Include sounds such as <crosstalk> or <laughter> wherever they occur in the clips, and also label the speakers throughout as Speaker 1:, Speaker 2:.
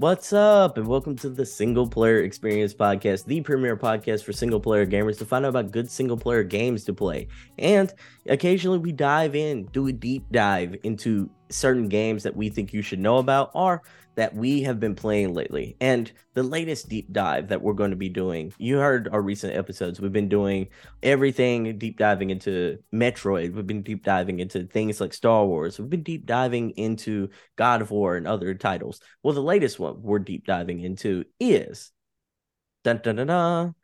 Speaker 1: What's up, and welcome to the Single Player Experience Podcast, the premier podcast for single player gamers to find out about good single player games to play. And occasionally we dive in, do a deep dive into certain games that we think you should know about are that we have been playing lately. And the latest deep dive that we're going to be doing, you heard our recent episodes. We've been doing everything deep diving into Metroid. We've been deep diving into things like Star Wars. We've been deep diving into God of War and other titles. Well, the latest one we're deep diving into is dun, dun, dun, dun,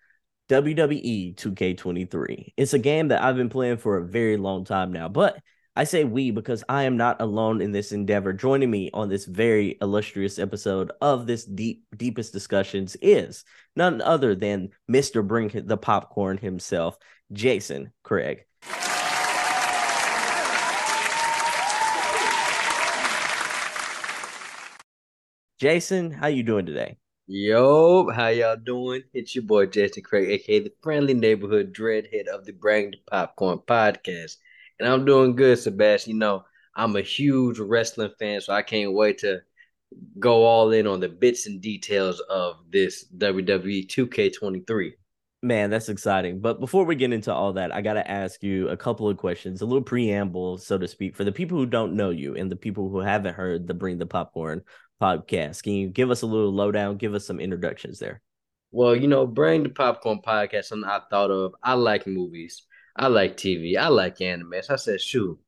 Speaker 1: WWE 2K23. It's a game that I've been playing for a very long time now, but I say we because I am not alone in this endeavor. Joining me on this very illustrious episode of this deep, deepest discussions is none other than Mr. Bring the Popcorn himself, Jason Craig. Jason, how you doing today?
Speaker 2: Yo, how y'all doing? It's your boy Jason Craig, aka the friendly neighborhood dreadhead of the Bring Popcorn podcast. And I'm doing good, Sebastion. You know, I'm a huge wrestling fan, so I can't wait to go all in on the bits and details of this WWE 2K23.
Speaker 1: Man, that's exciting. But before we get into all that, I got to ask you a couple of questions, a little preamble, so to speak, for the people who don't know you and the people who haven't heard the Bring the Popcorn podcast. Can you give us a little lowdown? Give us some introductions there.
Speaker 2: Well, you know, Bring the Popcorn podcast, something I thought of. I like movies. I like TV. I like anime. So I said, shoot.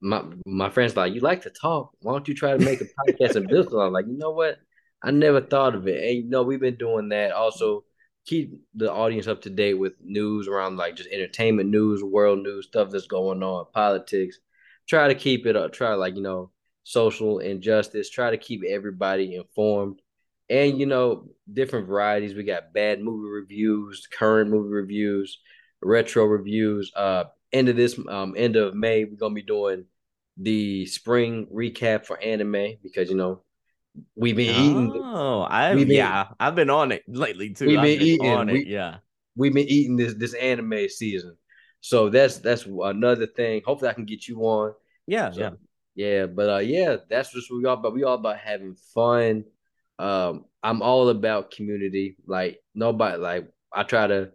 Speaker 2: My my friends like, you like to talk. Why don't you try to make a podcast and build? I'm like, you know what? I never thought of it. And you know, we've been doing that. Also, keep the audience up to date with news around like just entertainment news, world news, stuff that's going on, politics. Try to keep it up. Try like, you know, social injustice. Try to keep everybody informed. And you know, different varieties. We got bad movie reviews, current movie reviews retro reviews. Uh, end of this um end of May, we're gonna be doing the spring recap for anime because you know we've been eating.
Speaker 1: Oh, I yeah, I've been on it lately too.
Speaker 2: We've been,
Speaker 1: been
Speaker 2: eating
Speaker 1: on it.
Speaker 2: we,
Speaker 1: Yeah.
Speaker 2: We've been eating this this anime season, so that's that's another thing. Hopefully, I can get you on.
Speaker 1: Yeah,
Speaker 2: So,
Speaker 1: yeah.
Speaker 2: yeah, but uh, yeah, that's just what we all about. We all about having fun. Um, I'm all about community. Like nobody, like I try to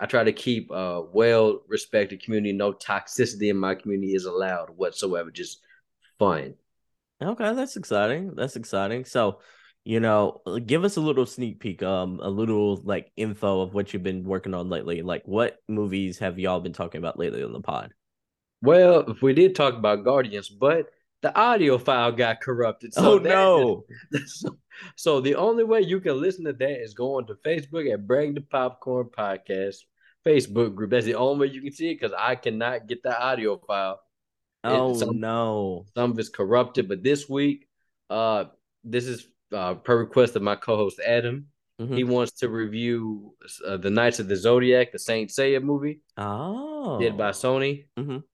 Speaker 2: I try to keep a well respected community. No toxicity in my community is allowed whatsoever. Just fun.
Speaker 1: Okay, that's exciting. That's exciting. So, you know, give us a little sneak peek, um, a little like info of what you've been working on lately. Like, what movies have y'all been talking about lately on the pod?
Speaker 2: Well, we did talk about Guardians, but the audio file got corrupted. So
Speaker 1: oh no!
Speaker 2: so, <laughs> so the only way you can listen to that is going to Facebook at Bring the Popcorn Podcast Facebook group. That's the only way you can see it because I cannot get the audio file.
Speaker 1: Oh
Speaker 2: some-
Speaker 1: no!
Speaker 2: Some of it's corrupted, but this week, uh, this is uh, per request of my co-host Adam.
Speaker 1: Mhm.
Speaker 2: He wants to review uh, the Knights of the Zodiac, the Saint Seiya movie,
Speaker 1: Oh,
Speaker 2: did by Sony.
Speaker 1: Mhm.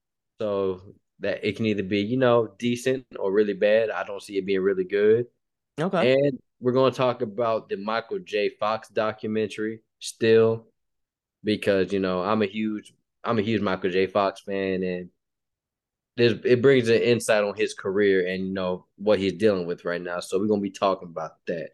Speaker 2: So that it can either be you know decent or really bad. I don't see it being really good.
Speaker 1: okay.
Speaker 2: And we're going to talk about the Michael J. Fox documentary still, because you know I'm a huge I'm a huge Michael J. Fox fan, and there's it brings an insight on his career and you know what he's dealing with right now. So we're gonna be talking about that,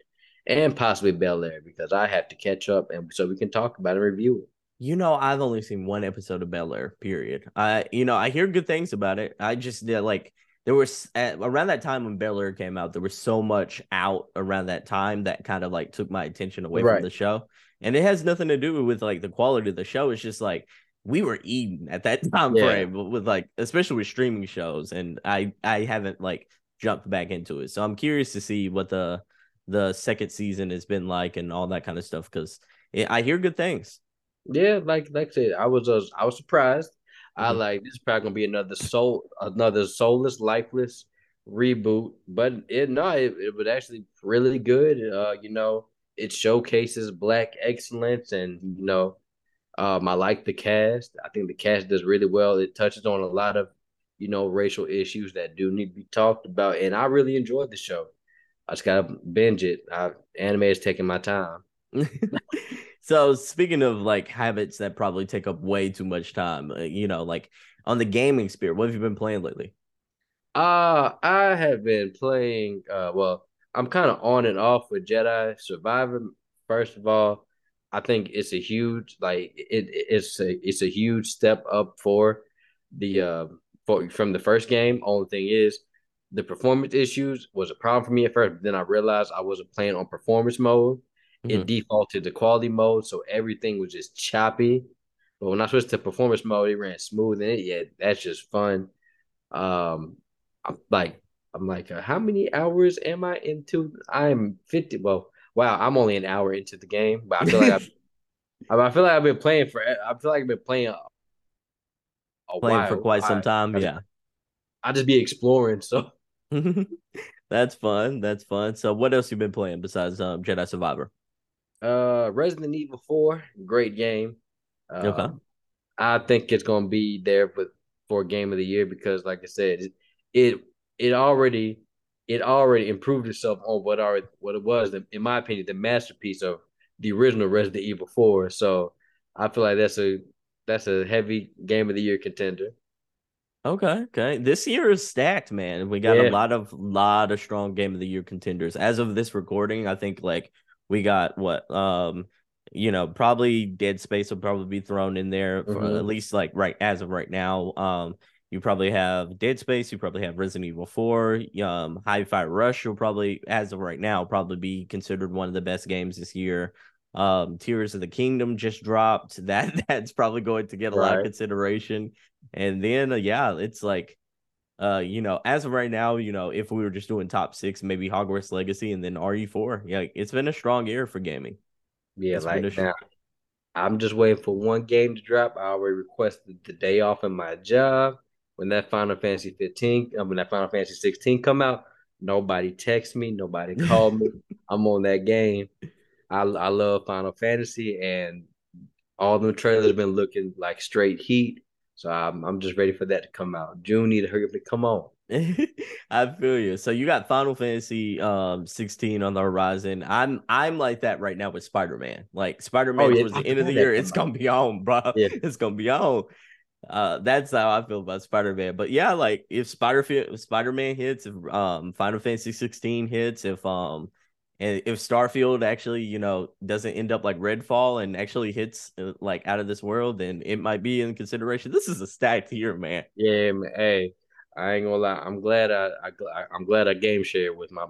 Speaker 2: and possibly Bel Air because I have to catch up, and so we can talk about and review it.
Speaker 1: You know, I've only seen one episode of Bel Air. Period. I, you know, I hear good things about it. I just yeah, like there was at, around that time when Bel Air came out, there was so much out around that time that kind of like took my attention away
Speaker 2: Right.
Speaker 1: from the show. And it has nothing to do with like the quality of the show. It's just like we were eating at that <laughs> time
Speaker 2: Yeah.
Speaker 1: frame with like, especially with streaming shows. And I, I haven't like jumped back into it. So I'm curious to see what the the second season has been like and all that kind of stuff because eh, I hear good things.
Speaker 2: Yeah, like like I said, I was uh, I was surprised. I
Speaker 1: Mhm.
Speaker 2: like this is probably gonna be another soul another soulless, lifeless reboot, but it no, it, it was actually really good. Uh, you know, it showcases black excellence, and you know, um, I like the cast. I think the cast does really well. It touches on a lot of you know racial issues that do need to be talked about, and I really enjoyed the show. I just gotta binge it. I, anime is taking my time. <laughs>
Speaker 1: so speaking of like habits that probably take up way too much time, uh, you know, like on the gaming spirit, what have you been playing lately?
Speaker 2: Uh, I have been playing. Uh, well, I'm kind of on and off with Jedi Survivor. First of all, I think it's a huge like it it's a it's a huge step up for the uh for from the first game. Only thing is the performance issues was a problem for me at first, but then I realized I wasn't playing on performance mode. Mm-hmm. It defaulted to quality mode, so everything was just choppy. But when I switched to performance mode, it ran smooth and it yeah, that's just fun. Um I'm like I'm like, uh, how many hours am I into? I'm 50. Well, wow, I'm only an hour into the game, but I feel like I've, <laughs> I feel like I've been playing for. I feel like I've been playing a,
Speaker 1: a playing while. for quite some time.
Speaker 2: I,
Speaker 1: yeah,
Speaker 2: I just be exploring. So <laughs>
Speaker 1: that's fun. That's fun. So, what else you been playing besides um, Jedi Survivor?
Speaker 2: Uh, Resident Evil Four, great game. Uh, okay, I think it's gonna be there for for game of the year because, like I said, it, it it already it already improved itself on what are what it was, in my opinion, the masterpiece of the original Resident Evil 4. So I feel like that's a that's a heavy game of the year contender.
Speaker 1: Okay, okay. This year is stacked, man. We got yeah. a lot of lot of strong game of the year contenders. As of this recording, I think like we got what um you know, probably Dead Space will probably be thrown in there for mm-hmm. at least like right as of right now. Um you probably have Dead Space. You probably have Resident Evil 4. Um, Hi-Fi Rush will probably, as of right now, probably be considered one of the best games this year. Um, Tears of the Kingdom just dropped. <laughs> That that's probably going to get a right. lot of consideration. And then, uh, yeah, it's like, uh, you know, as of right now, you know, if we were just doing top six, maybe Hogwarts Legacy and then RE4. Yeah, it's been a strong year for gaming.
Speaker 2: Yeah, it's like now, I'm just waiting for one game to drop. I already requested the day off in my job when that Final Fantasy 15, uh, when that Final Fantasy 16 come out, nobody text me, nobody <laughs> called me. I'm on that game. I I love Final Fantasy, and all the trailers have been looking like straight heat. So I'm I'm just ready for that to come out. June need to hurry up and come on. <laughs>
Speaker 1: I feel you. So you got Final Fantasy um 16 on the horizon. I'm I'm like that right now with Spider Man. Like Spider Man oh, yeah. was the end of the year. It's gonna be on, bro. <laughs> Yeah. It's gonna be on. Uh, that's how I feel about Spider Man. But yeah, like if Spider Spider Man hits, if um Final Fantasy 16 hits, if um and if Starfield actually you know doesn't end up like Redfall and actually hits uh, like out of this world, then it might be in consideration. This is a stacked year, man.
Speaker 2: Yeah, man. Hey, I ain't gonna lie. I'm glad I, I I'm glad I game shared with my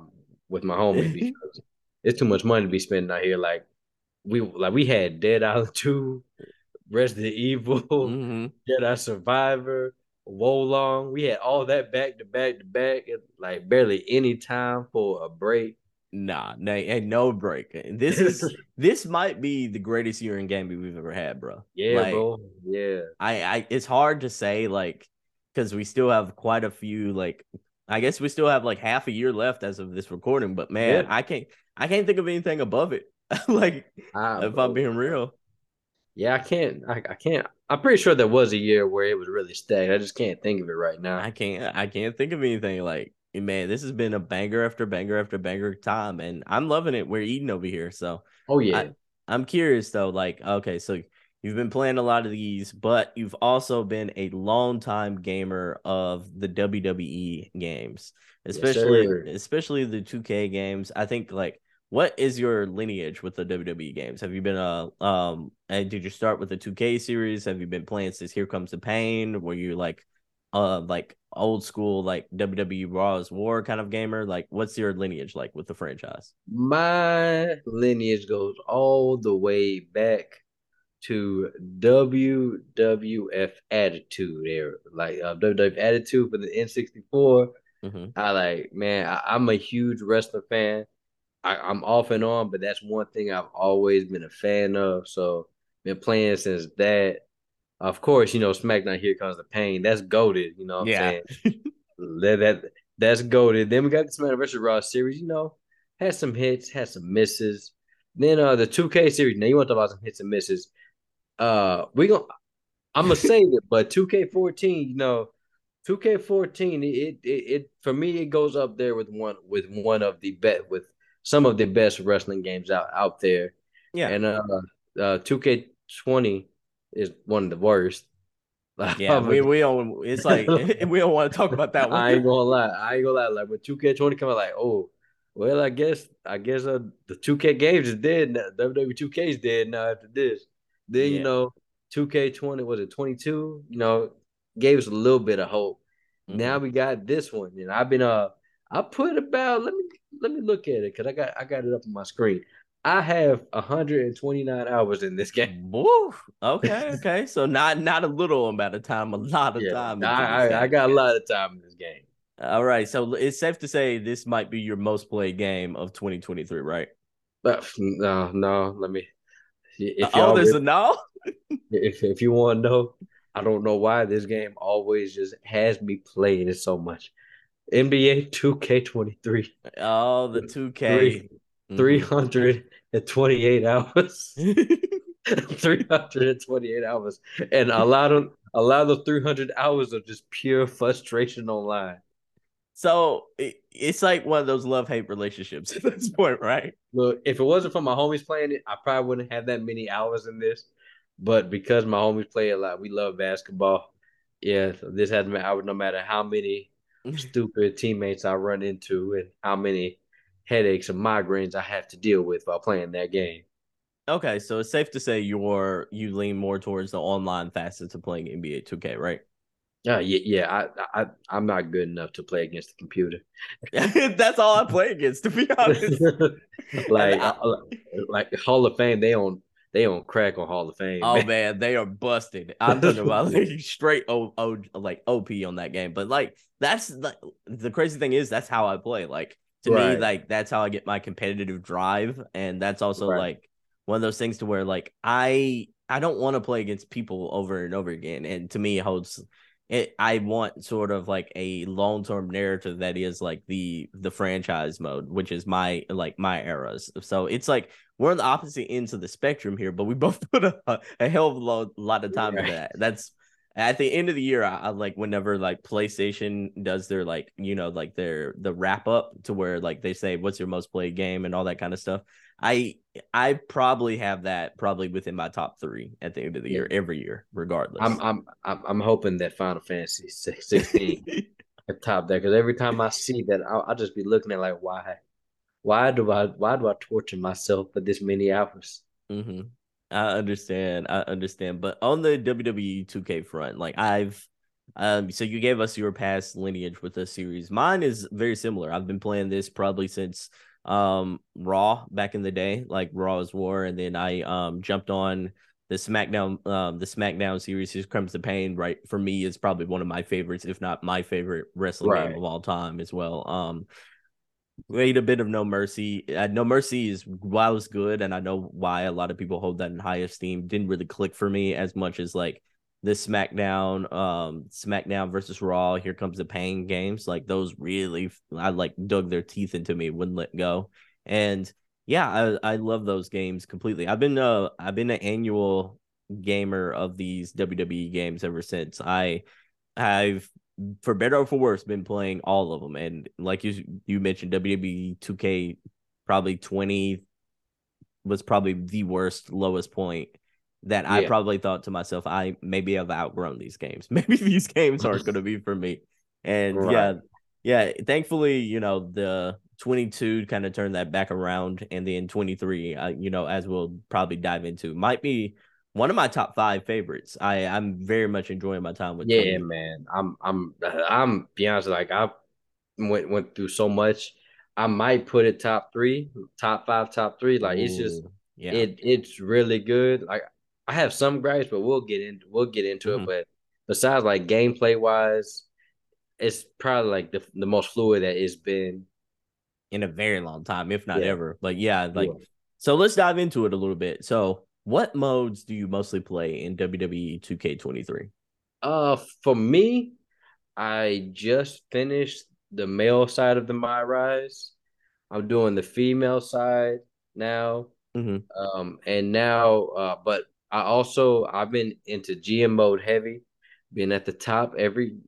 Speaker 2: with my homie <laughs> because it's too much money to be spending out here. Like we like we had Dead Island <laughs> 2 Resident Evil, mm-hmm. <laughs> Jedi Survivor, Wo Long. We had all that back to back to back, like barely any time for a break.
Speaker 1: Nah, nah, no break. This is <laughs> this might be the greatest year in gaming we've ever had, bro.
Speaker 2: Yeah, like, bro. Yeah.
Speaker 1: I, I, it's hard to say, like, because we still have quite a few, like, I guess we still have like half a year left as of this recording, but man, yeah. I can't, I can't think of anything above it. <laughs> like, ah, if bro. I'm being real.
Speaker 2: Yeah, I can't. I, I can't. I'm pretty sure there was a year where it was really stacked. I just can't think of it right now.
Speaker 1: I can't. I can't think of anything like man. This has been a banger after banger after banger time, and I'm loving it. We're eating over here, so
Speaker 2: oh yeah.
Speaker 1: I, I'm curious though. Like, okay, so you've been playing a lot of these, but you've also been a long time gamer of the WWE games, especially yes, especially the 2K games. I think like what is your lineage with the WWE games? Have you been a um and did you start with the 2K series? Have you been playing since Here Comes the Pain? Were you like uh like old school like WWE Raw Is War kind of gamer? Like what's your lineage like with the franchise?
Speaker 2: My lineage goes all the way back to WWF Attitude era, like uh, WWF Attitude for the N64. Mm-hmm. I like, man, I, I'm a huge wrestling fan. I, am off and on, but that's one thing I've always been a fan of. So been playing since that. Of course, you know, SmackDown Here Comes the Pain. That's goaded, you know what yeah. I'm saying? <laughs> that, that that's goaded. Then we got the SmackDown vs. Raw series, you know, had some hits, had some misses. Then uh the 2K series. Now you want to talk about some hits and misses. Uh we gonna I'm gonna say it, <laughs> but 2K14, you know, 2K14, it, it it for me it goes up there with one with one of the bet with some of the best wrestling games out out there. Yeah, and uh, uh, 2K20 is one of the worst. <laughs>
Speaker 1: Yeah, we we don't. It's like <laughs> <laughs> we don't want to talk about that one.
Speaker 2: I ain't gonna lie. I ain't gonna lie. Like when 2K20 come out, like oh, Well, I guess I guess uh, the 2K games is dead. Now. WWE 2K is dead now after this. Then
Speaker 1: Yeah.
Speaker 2: you know, 2K20 was it 22? You know, gave us a little bit of hope.
Speaker 1: Mhm.
Speaker 2: Now we got this one, and I've been uh, I put about let me let me look at it because I got I got it up on my screen. I have 129 hours in this game.
Speaker 1: Woo. <laughs> Okay, okay. So not not a little amount of time, a lot of
Speaker 2: Yeah,
Speaker 1: time.
Speaker 2: I, I, I got a lot of time in this game.
Speaker 1: All right. So it's safe to say this might be your most played game of 2023, right?
Speaker 2: But no, no, let me. If uh,
Speaker 1: oh,
Speaker 2: y'all
Speaker 1: there's a no. <laughs>
Speaker 2: if if you want to know, I don't know why this game always just has me playing it so much. NBA 2K23,
Speaker 1: Oh, the 2K.
Speaker 2: Three-
Speaker 1: Mhm.
Speaker 2: 328 hours. <laughs> 328 hours. And a lot of a lot of the 300 hours of just pure frustration online.
Speaker 1: so it, it's like one of those love hate relationships at this point, right?
Speaker 2: Look, if it wasn't for my homies playing it, I probably wouldn't have that many hours in this. But because my homies play a lot, we love basketball. Yeah, so this has been out no matter how many <laughs> stupid teammates I run into and how many headaches and migraines I have to deal with while playing that game.
Speaker 1: Okay, so it's safe to say you're you lean more towards the online facets of playing NBA 2K, right?
Speaker 2: Yeah, yeah, yeah. I, I, I'm not good enough to play against the computer. <laughs>
Speaker 1: That's all I play against, to be honest. <laughs>
Speaker 2: like, <laughs>
Speaker 1: I-
Speaker 2: uh, like Hall of Fame, they on they on crack on Hall of Fame.
Speaker 1: Oh
Speaker 2: man.
Speaker 1: man, they are busted. I'm talking about like straight O O like OP on that game. But like that's like the crazy thing is that's how I play. Like to me, like that's how I get my competitive drive, and that's also
Speaker 2: Right.
Speaker 1: like one of those things to where like I I don't want to play against people over and over again. And to me, it holds it. I want sort of like a long term narrative that is like the the franchise mode, which is my like my eras. So it's like we're on the opposite ends of the spectrum here, but we both <laughs> put a, a hell of a lot, lot of time into that. That's at the end of the year. I, I like whenever like PlayStation does their like you know like their the wrap up to where like they say what's your most played game and all that kind of stuff. I I probably have that probably within my top three at the end of the year every year, regardless.
Speaker 2: I'm I'm I'm I'm hoping that Final Fantasy 16 <laughs> can top that because every time I see that, I'll, I'll just be looking at like why, why do I why do I torture myself for this many hours?
Speaker 1: hmm I understand. I understand. But on the WWE 2K front, like I've um so you gave us your past lineage with the series. Mine is very similar. I've been playing this probably since um Raw back in the day, like Raw Raw's War, and then I um jumped on the SmackDown um the SmackDown series. Here comes the pain, right? For me, is probably one of my favorites, if not my favorite wrestling
Speaker 2: Right.
Speaker 1: game of all time as well. Um Made a bit of No Mercy. Uh, no Mercy is while it's good, and I know why a lot of people hold that in high esteem. Didn't really click for me as much as like the SmackDown, um, SmackDown versus Raw. Here comes the pain games. Like those really, I like dug their teeth into me, wouldn't let go. And yeah, I I love those games completely. I've been uh I've been an annual gamer of these WWE games ever since. I I've for better or for worse been playing all of them and like you you mentioned WWE 2K probably 20 was probably the worst lowest point that I probably thought to myself I maybe I've outgrown these games. <laughs> Maybe these games aren't going to be for me. And yeah, yeah, thankfully, you know, the 22 kind of turned that back around and then 23 uh, you know, as we'll probably dive into, might be one of my top 5 favorites. I I'm very much enjoying my time with
Speaker 2: Yeah,
Speaker 1: 22.
Speaker 2: man. I'm I'm I'm be honest, like I went went through so much. I might put it top three, top five, top three. Like it's just
Speaker 1: yeah.
Speaker 2: it it's really good. Like I have some gripes, but we'll get into we'll get into
Speaker 1: Mhm.
Speaker 2: it. But besides like gameplay wise, it's probably like the the most fluid that it's been.
Speaker 1: in a very long time, if not
Speaker 2: Yeah.
Speaker 1: ever. But yeah, like
Speaker 2: Yeah.
Speaker 1: so let's dive into it a little bit. So what modes do you mostly play in WWE 2K23?
Speaker 2: Uh, for me, I just finished the male side of the My Rise. I'm doing the female side now.
Speaker 1: Mhm.
Speaker 2: Um, and now, uh, but I also I've been into GM mode heavy, being at the top every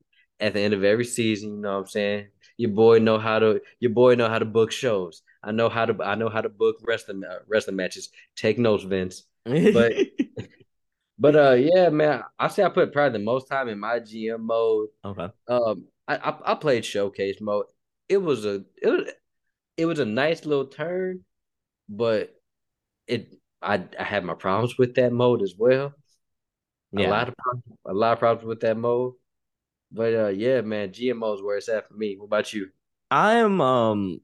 Speaker 2: at the end of every season. You know what I'm saying? Your boy know how to your boy know how to book shows. I know how to I know how to book wrestling uh, wrestling matches. Take notes, Vince. But- <laughs> But uh, yeah, man, I say I put probably the most time in my GM mode.
Speaker 1: okay.
Speaker 2: Um, I I, I played showcase mode. It was a it was it was a nice little turn, but it I I had my problems with that mode as well. Yeah. A lot of problems, a lot of problems with that mode. But uh yeah, man, GMO is where it's at for me. What about you?
Speaker 1: I am um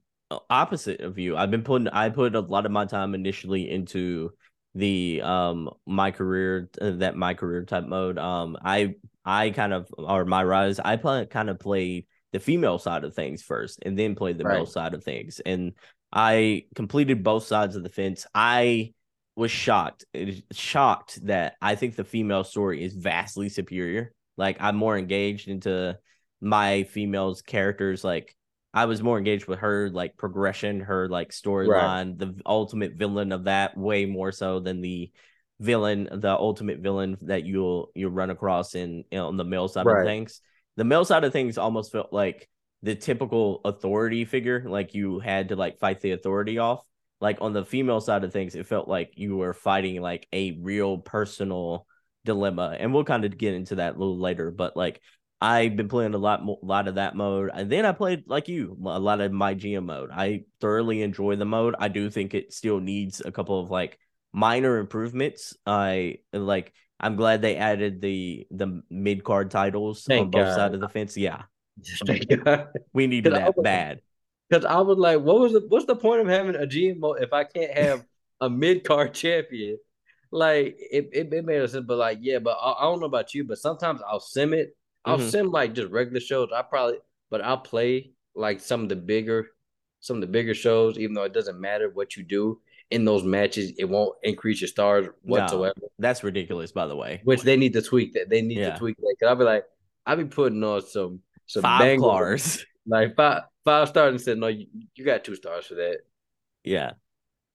Speaker 1: opposite of you. I've been putting I put a lot of my time initially into the um my career uh, that my career type mode. Um I I kind of or my rise I play, kind of played the female side of things first and then played the right. male side of things and I completed both sides of the fence. I was shocked shocked that I think the female story is vastly superior. Like I'm more engaged into my female's characters like I was more engaged with her like progression, her like storyline, right. the ultimate villain of that way more so than the villain, the ultimate villain that you'll you'll run across in you know, on the male side right. of things. The male side of things almost felt like the typical authority figure, like you had to like fight the authority off. Like on the female side of things, it felt like you were fighting like a real personal dilemma, and we'll kind of get into that a little later. But like I've been playing a lot, a lot of that mode, and then I played like you a lot of my GM mode. I thoroughly enjoy the mode. I do think it still needs a couple of like minor improvements. I like. I'm glad they added the the mid card titles Thank on both God. sides of the fence. Yeah, <laughs> we needed that bad.
Speaker 2: Because I was like, what was the what's the point of having a GM mode if I can't have a mid card <laughs> champion? Like it, it, it made sense, but like yeah, but I, I don't know about you, but sometimes I'll sim it I'll mm-hmm. send like just regular shows. I probably, but I'll play like some of the bigger, some of the bigger shows. Even though it doesn't matter what you do in those matches, it won't increase your stars whatsoever. No,
Speaker 1: that's ridiculous, by the way.
Speaker 2: Which they need to tweak that. They need yeah. to tweak that. Cause I'll be like, I'll be putting on some some
Speaker 1: five stars, <laughs>
Speaker 2: like five five stars, and said, no, you, you got two stars for that.
Speaker 1: Yeah,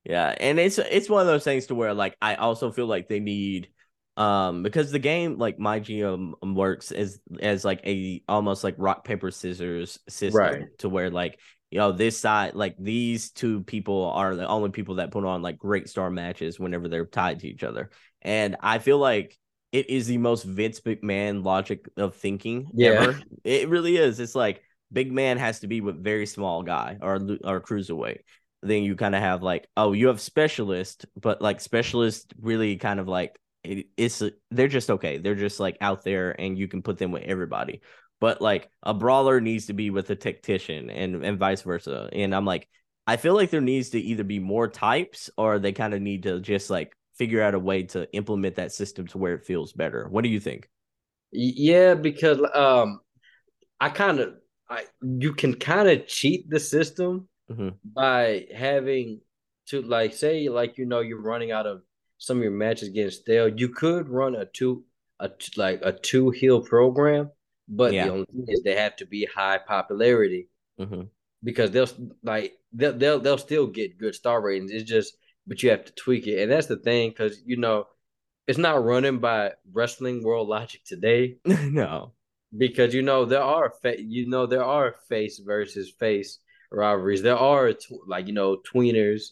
Speaker 1: yeah, and it's it's one of those things to where like I also feel like they need um because the game like my gm works as as like a almost like rock paper scissors system right. to where like you know this side like these two people are the only people that put on like great star matches whenever they're tied to each other and i feel like it is the most vince mcmahon logic of thinking yeah. ever it really is it's like big man has to be with very small guy or or cruiserweight then you kind of have like oh you have specialist but like specialist really kind of like it, it's they're just okay. They're just like out there, and you can put them with everybody. But like a brawler needs to be with a tactician, and and vice versa. And I'm like, I feel like there needs to either be more types, or they kind of need to just like figure out a way to implement that system to where it feels better. What do you think?
Speaker 2: Yeah, because um, I kind of I you can kind of cheat the system mm-hmm. by having to like say like you know you're running out of some of your matches getting stale. You could run a two a like a two heel program, but yeah. the only thing is they have to be high popularity mm-hmm. because they'll like they'll, they'll they'll still get good star ratings. It's just but you have to tweak it, and that's the thing because you know it's not running by wrestling world logic today. <laughs>
Speaker 1: no,
Speaker 2: because you know there are fa- you know there are face versus face rivalries. There are like you know tweeners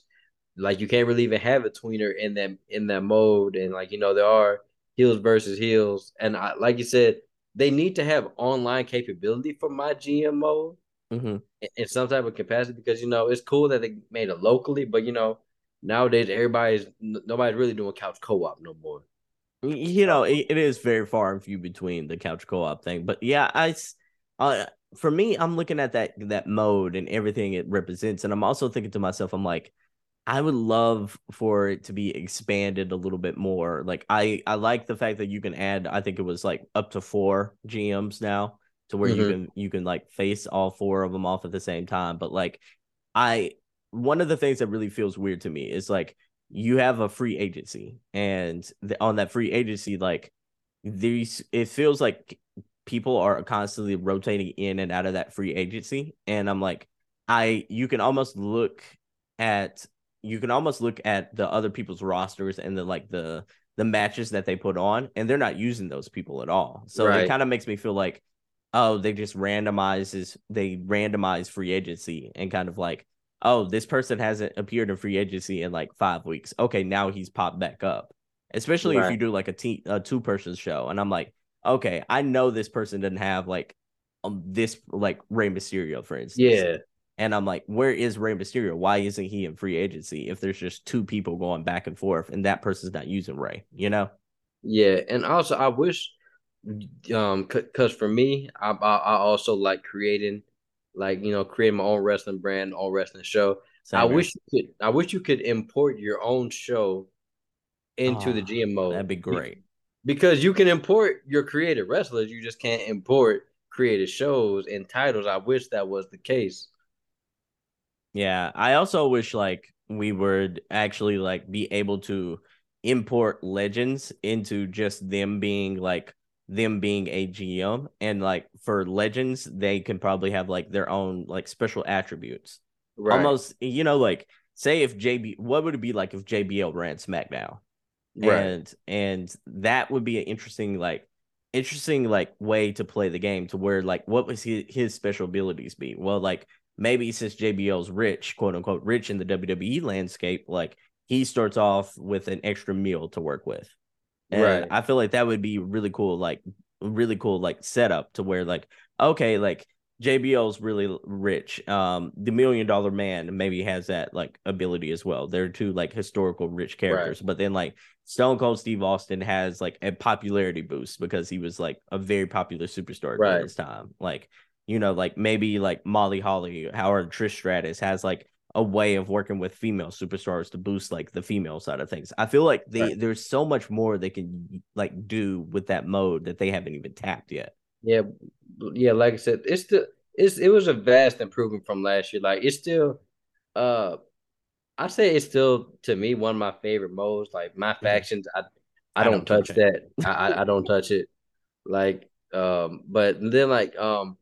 Speaker 2: like you can't really even have a tweener in that in that mode, and like you know there are heels versus heels, and I, like you said, they need to have online capability for my GM mode mm-hmm. in, some type of capacity because you know it's cool that they made it locally, but you know nowadays everybody's nobody's really doing couch co-op no more.
Speaker 1: You know, it, it is very far and few between the couch co-op thing, but yeah, I. Uh, for me, I'm looking at that that mode and everything it represents, and I'm also thinking to myself, I'm like, I would love for it to be expanded a little bit more. Like I I like the fact that you can add I think it was like up to 4 GMs now to where mm-hmm. you can you can like face all four of them off at the same time, but like I one of the things that really feels weird to me is like you have a free agency and the, on that free agency like these it feels like people are constantly rotating in and out of that free agency and I'm like I you can almost look at you can almost look at the other people's rosters and the like the the matches that they put on, and they're not using those people at all. So right. it kind of makes me feel like, oh, they just randomizes they randomize free agency and kind of like, oh, this person hasn't appeared in free agency in like five weeks. Okay, now he's popped back up. Especially right. if you do like a team a two person show, and I'm like, okay, I know this person doesn't have like um, this like Rey Mysterio, for instance.
Speaker 2: Yeah.
Speaker 1: And I'm like, where is Rey Mysterio? Why isn't he in free agency if there's just two people going back and forth and that person's not using Rey, you know?
Speaker 2: Yeah, and also I wish, um, because for me, I, I, I also like creating, like you know, creating my own wrestling brand, own wrestling show. Same I wish you could. I wish you could import your own show into oh, the GM mode.
Speaker 1: That'd be great.
Speaker 2: Because you can import your creative wrestlers, you just can't import creative shows and titles. I wish that was the case.
Speaker 1: Yeah, I also wish like we would actually like be able to import legends into just them being like them being a GM and like for legends they can probably have like their own like special attributes. Right. Almost you know like say if JB what would it be like if JBL ran SmackDown? Right. And and that would be an interesting like interesting like way to play the game to where like what was his, his special abilities be? Well like maybe since JBL's rich, quote unquote rich in the WWE landscape, like he starts off with an extra meal to work with. And right. I feel like that would be really cool, like really cool, like setup to where like, okay, like JBL's really rich. Um, the million dollar man maybe has that like ability as well. They're two like historical rich characters, right. but then like Stone Cold Steve Austin has like a popularity boost because he was like a very popular superstar right. at this time. Like, you know, like maybe like Molly Holly, Howard Trish Stratus has like a way of working with female superstars to boost like the female side of things. I feel like they right. there's so much more they can like do with that mode that they haven't even tapped yet.
Speaker 2: Yeah, yeah. Like I said, it's the it's it was a vast improvement from last year. Like it's still, uh, I say it's still to me one of my favorite modes. Like my mm-hmm. factions, I I, I don't, don't, touch, touch that. I I don't touch it. Like um, but then like um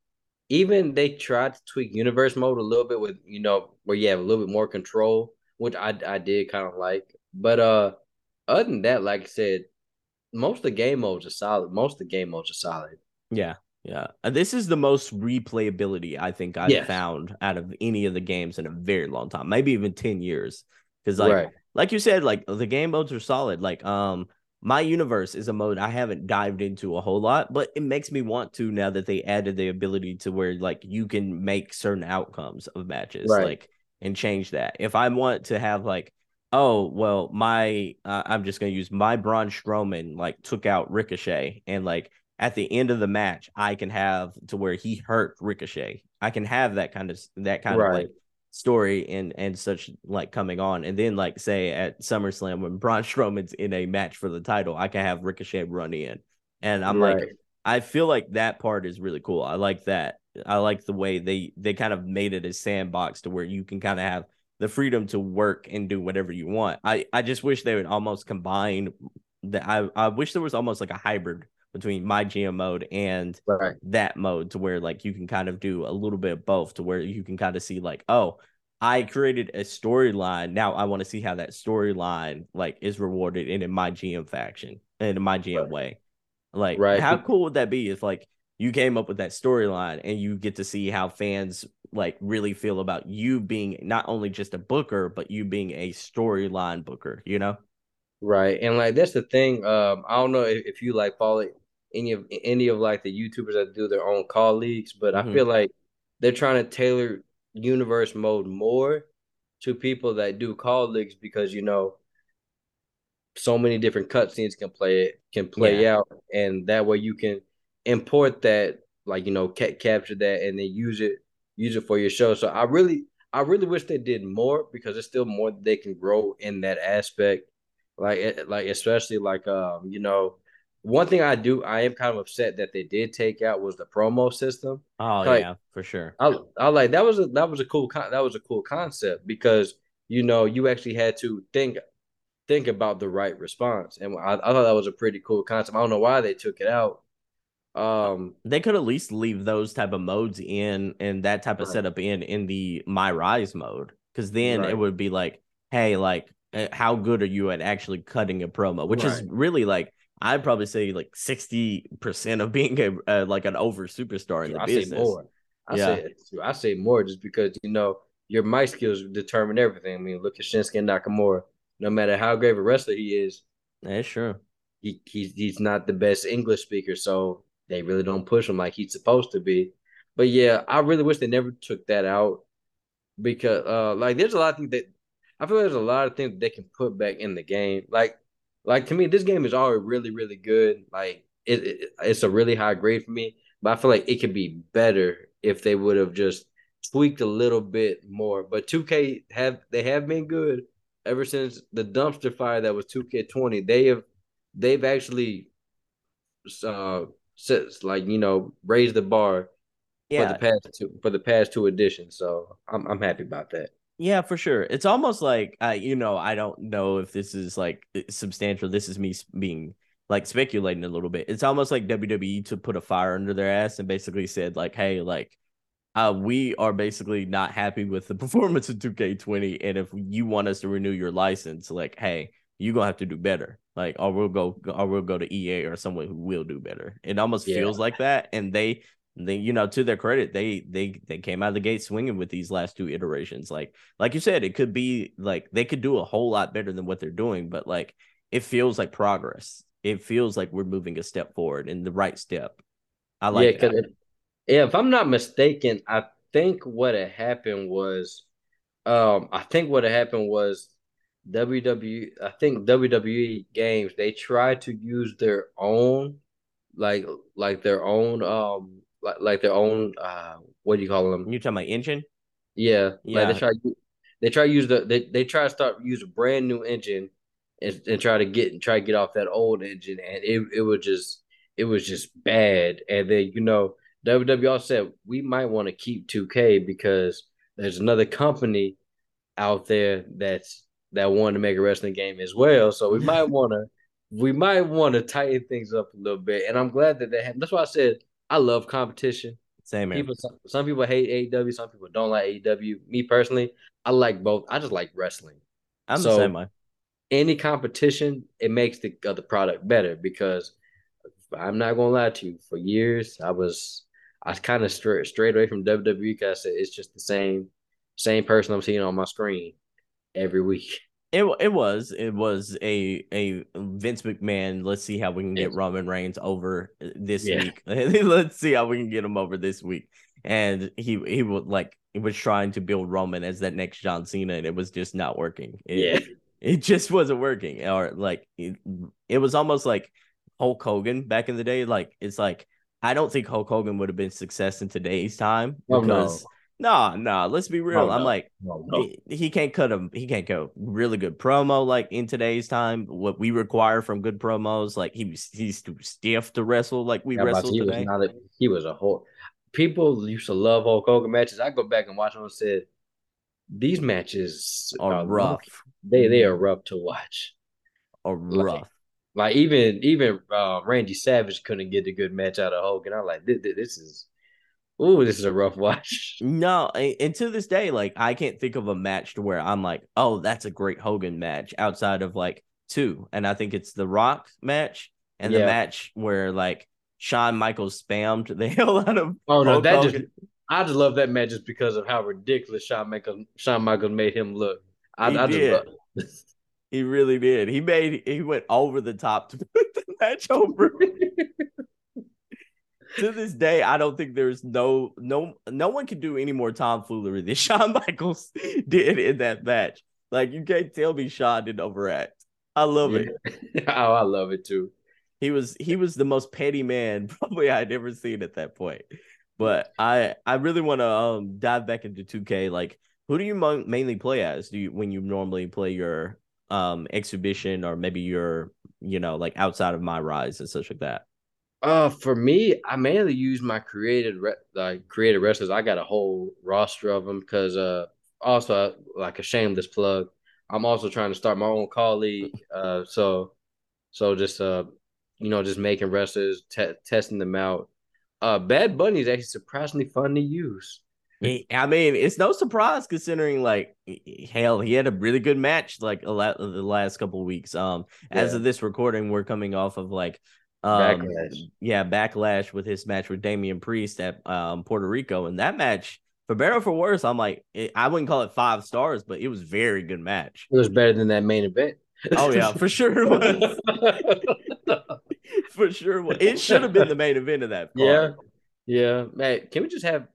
Speaker 2: even they tried to tweak universe mode a little bit with you know where you have a little bit more control, which I I did kind of like. But uh, other than that, like I said, most of the game modes are solid. Most of the game modes are solid.
Speaker 1: Yeah, yeah. And this is the most replayability I think I've yes. found out of any of the games in a very long time, maybe even ten years. Because like right. like you said, like the game modes are solid. Like um my universe is a mode I haven't dived into a whole lot, but it makes me want to now that they added the ability to where like you can make certain outcomes of matches, right. like and change that. If I want to have like, oh well, my uh, I'm just gonna use my Braun Strowman like took out Ricochet, and like at the end of the match, I can have to where he hurt Ricochet. I can have that kind of that kind right. of like story and and such like coming on, and then like say at SummerSlam when Braun <laughs> Strowman's in a match for the title, I can have Ricochet run in, and I'm right. like, I feel like that part is really cool. I like that. I like the way they they kind of made it a sandbox to where you can kind of have the freedom to work and do whatever you want. I I just wish they would almost combine that. I I wish there was almost like a hybrid between my GM mode and right. that mode to where like you can kind of do a little bit of both to where you can kind of see like, oh, I created a storyline. Now I want to see how that storyline like is rewarded in, in my GM faction and in my GM right. way. Like, right. how cool would that be if like you came up with that storyline and you get to see how fans like really feel about you being not only just a booker, but you being a storyline booker, you know?
Speaker 2: Right. And like that's the thing. Um, I don't know if, if you like follow any of any of like the YouTubers that do their own CAW leagues, but mm-hmm. I feel like they're trying to tailor universe mode more to people that do CAW leagues because you know so many different cutscenes can play it can play yeah. out, and that way you can import that like you know ca- capture that and then use it use it for your show. So I really I really wish they did more because there's still more they can grow in that aspect. Like like especially like um you know one thing I do, I am kind of upset that they did take out was the promo system.
Speaker 1: Oh like, yeah, for sure.
Speaker 2: I, I like that was a that was a cool con- that was a cool concept because you know you actually had to think think about the right response, and I, I thought that was a pretty cool concept. I don't know why they took it out. Um,
Speaker 1: they could at least leave those type of modes in and that type of right. setup in in the my rise mode because then right. it would be like, hey, like eh, how good are you at actually cutting a promo, which right. is really like I'd probably say like sixty percent of being a uh, like an over superstar in the I business.
Speaker 2: Say more. I yeah. say I say more just because you know your mic skills determine everything. I mean, look at Shinsuke Nakamura. No matter how great of a wrestler he is,
Speaker 1: that's true.
Speaker 2: He he's he's not the best English speaker, so they really don't push him like he's supposed to be. But yeah, I really wish they never took that out. because uh like there's a lot of things that I feel like there's a lot of things they can put back in the game. Like like to me, this game is already really really good. Like it, it it's a really high grade for me, but I feel like it could be better if they would have just tweaked a little bit more. But 2K have they have been good ever since the dumpster fire that was 2K20. They have they've actually uh since like you know raised the bar yeah. for the past two for the past two editions. So I'm I'm happy about that.
Speaker 1: Yeah, for sure. It's almost like uh, you know, I don't know if this is like substantial. This is me being like speculating a little bit. It's almost like WWE to put a fire under their ass and basically said like, "Hey, like uh, we are basically not happy with the <laughs> performance of 2K20 and if you want us to renew your license, like, hey, you're going to have to do better." Like, or we'll go or we'll go to EA or someone who will do better. It almost yeah. feels like that and they they you know to their credit they they they came out of the gate swinging with these last two iterations. Like like you said it could be like they could do a whole lot better than what they're doing but like it feels like progress. It feels like we're moving a step forward in the right step. I like
Speaker 2: yeah, it, yeah if i'm not mistaken i think what had happened was um i think what had happened was WWE I think WWE games they tried to use their own like like their own um like like their own uh what do you call them?
Speaker 1: You talking about engine?
Speaker 2: Yeah, yeah. Like they try they try to use the they, they try to start use a brand new engine and, and try to get and try to get off that old engine and it it was just it was just bad and then you know WWE said we might want to keep 2K because there's another company out there that's that wanted to make a wrestling game as well so we <laughs> might want to we might want to tighten things up a little bit and I'm glad that they have that's why I said I love competition.
Speaker 1: Same
Speaker 2: man. People, some, some people hate AEW, some people don't like AEW. Me personally, I like both. I just like wrestling.
Speaker 1: I'm so the same way.
Speaker 2: Any competition, it makes the other product better because I'm not gonna lie to you. For years, I was I kind of straight straight away from WWE because I said it's just the same same person I'm seeing on my screen every week.
Speaker 1: It it was it was a a Vince McMahon. Let's see how we can get Roman Reigns over uh, this yeah. week. <laughs> let's see how we can get him over this week. And he he would like he was trying to build Roman as that next John Cena, and it was just not working. It,
Speaker 2: yeah,
Speaker 1: it just wasn't working. Or like it, it was almost like Hulk Hogan back in the day. Like it's like I don't think Hulk Hogan would have been success in today's time because. Oh, no no, no, let's be real. I'm like, he, he, can't cut him. He can't go really good promo like in today's time. What we require from good promos, like he was, he's too stiff to wrestle like we yeah, wrestle today.
Speaker 2: Was not a, he was a whole. People used to love Hulk Hogan matches. I go back and watch them and said, these matches
Speaker 1: are, are rough.
Speaker 2: They they are rough to watch.
Speaker 1: Or rough.
Speaker 2: Like, like even even uh, Randy Savage couldn't get a good match out of Hogan. I'm like, this, this is Ooh, this is a rough watch. <laughs>
Speaker 1: No, and to this day, like I can't think of a match to where I'm like, oh, that's a great Hogan match outside of like two. And I think it's the Rock match and yeah. the match where like Shawn Michaels spammed the <laughs> hell out of
Speaker 2: Oh no, Hulk that Hogan. just I just love that match just because of how ridiculous Shawn Michaels Shawn Michaels made him look. I,
Speaker 1: he
Speaker 2: I
Speaker 1: did. he really did. He made he went over the top to <laughs> put the match over. To this day, I don't think there's no no no one can do any more tomfoolery than <laughs> Shawn Michaels did in that match. Like you can't tell me Shawn didn't overact. I love yeah.
Speaker 2: it. <laughs> oh, I love it too.
Speaker 1: He was he was the most petty man <laughs> probably I'd ever seen at that point. But I I really want to um dive back into 2K. Like, who do you mainly play as? Do you when you normally play your um exhibition or maybe your you know like outside of my rise and such like that?
Speaker 2: Uh, for me, I mainly use my created re- like created wrestlers. I got a whole roster of them because uh, also like a shameless plug. I'm also trying to start my own CAW league. Uh, so so just uh, you know, just making wrestlers, te- testing them out. Uh, Bad Bunny is actually surprisingly fun to use.
Speaker 1: I mean, it's no surprise considering like hell, he had a really good match like a lot of the last couple of weeks. Um, yeah. as of this recording, we're coming off of like um, backlash. Yeah, backlash with his match with Damian Priest at um, Puerto Rico, and that match, for better or for worse, I'm like, it, I wouldn't call it five stars, but it was very good match.
Speaker 2: It was better than that main event.
Speaker 1: oh yeah, for <laughs> sure it was. <laughs> for sure, it should have been the main event of that.
Speaker 2: Card. Yeah, yeah, man. Can we just have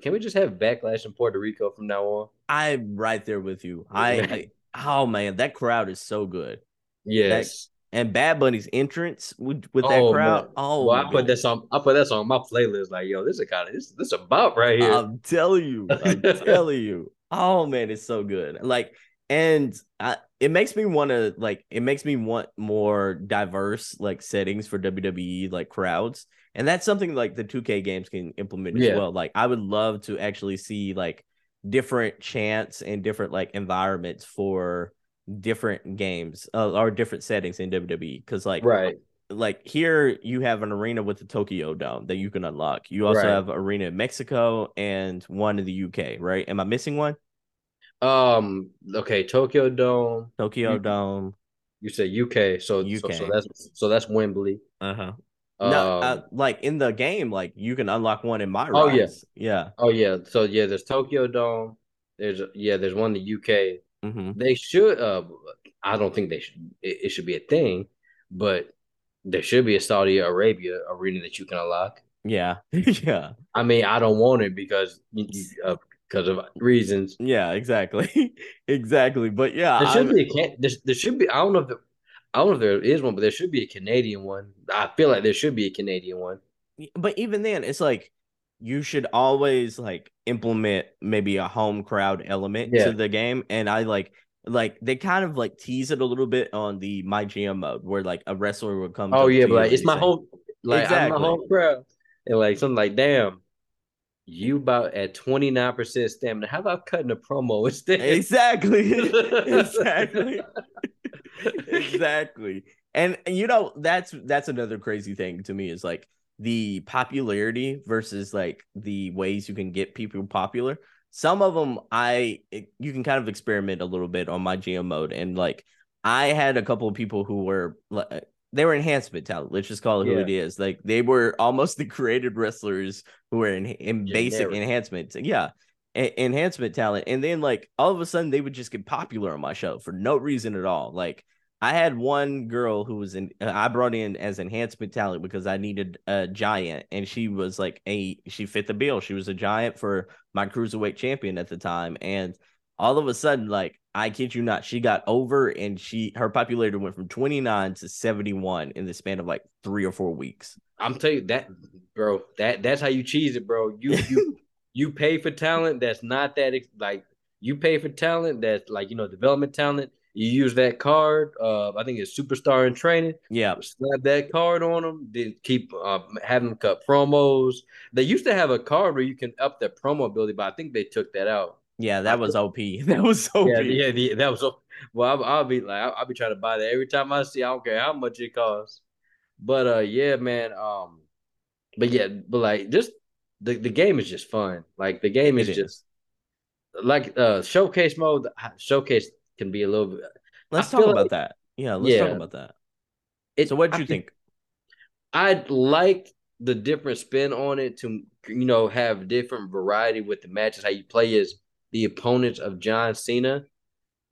Speaker 2: can we just have backlash in Puerto Rico from now on?
Speaker 1: I'm right there with you. <laughs> I, I oh man, that crowd is so good.
Speaker 2: Yes.
Speaker 1: And Bad Bunny's entrance with, with that oh, crowd. Man. Oh,
Speaker 2: well, I put this on. I put that on my playlist. Like, yo, this is kind of this this about right here.
Speaker 1: I'm telling you, I'm <laughs> telling you. Oh man, it's so good. Like, and I, it makes me want to like. It makes me want more diverse like settings for WWE like crowds, and that's something like the 2K games can implement as well. Like, I would love to actually see like different chants and different like environments for different games uh, or different settings in WWE because like
Speaker 2: right
Speaker 1: like here you have an arena with the Tokyo Dome that you can unlock. You also right. have arena in Mexico and one in the UK, right? Am I missing one?
Speaker 2: Um okay, Tokyo Dome.
Speaker 1: Tokyo you, Dome.
Speaker 2: You said UK, so UK. So, so that's so that's Wembley.
Speaker 1: Uh-huh. Um, no, uh, like in the game, like you can unlock one in my. Oh
Speaker 2: yes,
Speaker 1: yeah.
Speaker 2: Oh yeah. So yeah, there's Tokyo Dome. There's yeah, there's one in the UK.
Speaker 1: Mm-hmm.
Speaker 2: They should. Uh, I don't think they should. It, it, should be a thing, but there should be a Saudi Arabia arena that you can unlock.
Speaker 1: Yeah, <laughs> yeah.
Speaker 2: I mean, I don't want it because uh, because of reasons.
Speaker 1: Yeah, exactly, <laughs> exactly. But yeah,
Speaker 2: there should I'm... be a there, there should be. I don't know if the, I don't know if there is one, but there should be a Canadian one. I feel like there should be a Canadian one.
Speaker 1: But even then, it's like you should always like implement maybe a home crowd element yeah. to the game. And I like like they kind of like tease it a little bit on the my GM mode where like a wrestler would come.
Speaker 2: Oh yeah, but like it's my home like exactly. I'm my home crowd. And like something like, damn, you about at 29% stamina. How about cutting a promo instead?
Speaker 1: Exactly. <laughs> exactly. exactly. And you know, that's that's another crazy thing to me is like the popularity versus like the ways you can get people popular. Some of them I you can kind of experiment a little bit on my GM mode and like I had a couple of people who were uh, they were enhancement talent. Let's just call it yeah. who it is. Like they were almost <laughs> the created wrestlers who were in, in basic enhancement. Yeah. A- enhancement talent. And then like all of a sudden they would just get popular on my show for no reason at all. Like I had one girl who was in uh, I brought in as enhancement talent because I needed a giant and she was like a she fit the bill. She was a giant for my cruiserweight champion at the time and all of a sudden like I kid you not she got over and she her popularity went from 29 to 71 in the span of like 3 or 4 weeks.
Speaker 2: I'm telling you that bro that that's how you cheese it bro. You you <laughs> you pay for talent that's not that like you pay for talent that's like you know development talent you use that card. Uh, I think it's superstar in training.
Speaker 1: Yeah,
Speaker 2: slap that card on them. Then keep uh, having them cut promos. They used to have a card where you can up their promo ability, but I think they took that out.
Speaker 1: Yeah, that was OP. <laughs> That was OP.
Speaker 2: Yeah, yeah, that was. Well, I'll, I'll, be like, I'll, I'll, be trying to buy that every time I see. I don't care how much it costs. But uh, yeah, man. Um, but yeah, but like, just the the game is just fun. Like the game is, is. just like uh showcase mode. Showcase can be a little bit.
Speaker 1: Let's talk about like, that. Yeah, let's yeah, talk about that. It, so, what do you think?
Speaker 2: I like the different spin on it to you know have different variety with the matches. How you play is the opponents of John Cena.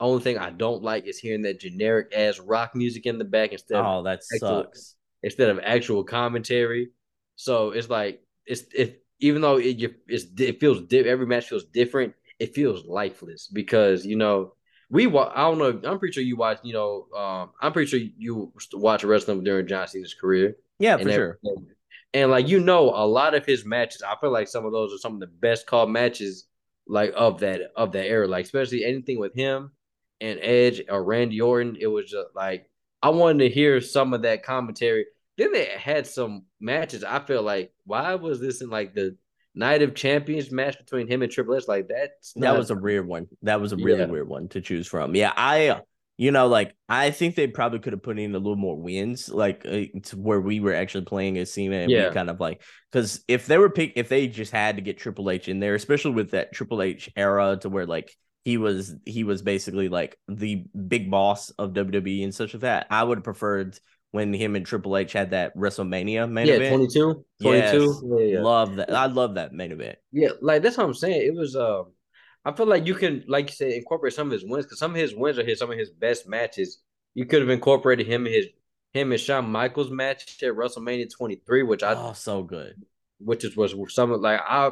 Speaker 2: Only thing I don't like is hearing that generic ass rock music in the back instead.
Speaker 1: Oh, that actual, sucks.
Speaker 2: Instead of actual commentary, so it's like it's it even though it it's, it feels every match feels different. It feels lifeless because you know we wa- I don't know. I'm pretty sure you watched. You know, um, I'm pretty sure you watch wrestling during John Cena's career.
Speaker 1: Yeah, for sure.
Speaker 2: And like you know, a lot of his matches, I feel like some of those are some of the best called matches, like of that of that era. Like especially anything with him and Edge or Randy Orton. It was just like I wanted to hear some of that commentary. Then they had some matches. I feel like why was this in like the Night of Champions match between him and Triple H, like that.
Speaker 1: That was a weird one. That was a really yeah. weird one to choose from. Yeah, I, you know, like I think they probably could have put in a little more wins, like uh, to where we were actually playing as Cena, and yeah. we kind of like because if they were pick, if they just had to get Triple H in there, especially with that Triple H era, to where like he was he was basically like the big boss of WWE and such like that, I would have preferred when him and Triple H had that WrestleMania main
Speaker 2: yeah,
Speaker 1: event.
Speaker 2: 22. 22.
Speaker 1: Yes, yeah, yeah. Love that. I love that main event.
Speaker 2: Yeah, like that's what I'm saying. It was uh I feel like you can, like you said, incorporate some of his wins because some of his wins are his some of his best matches. You could have incorporated him and his him and Shawn Michaels match at WrestleMania 23, which I
Speaker 1: oh so good.
Speaker 2: Which is was some of like I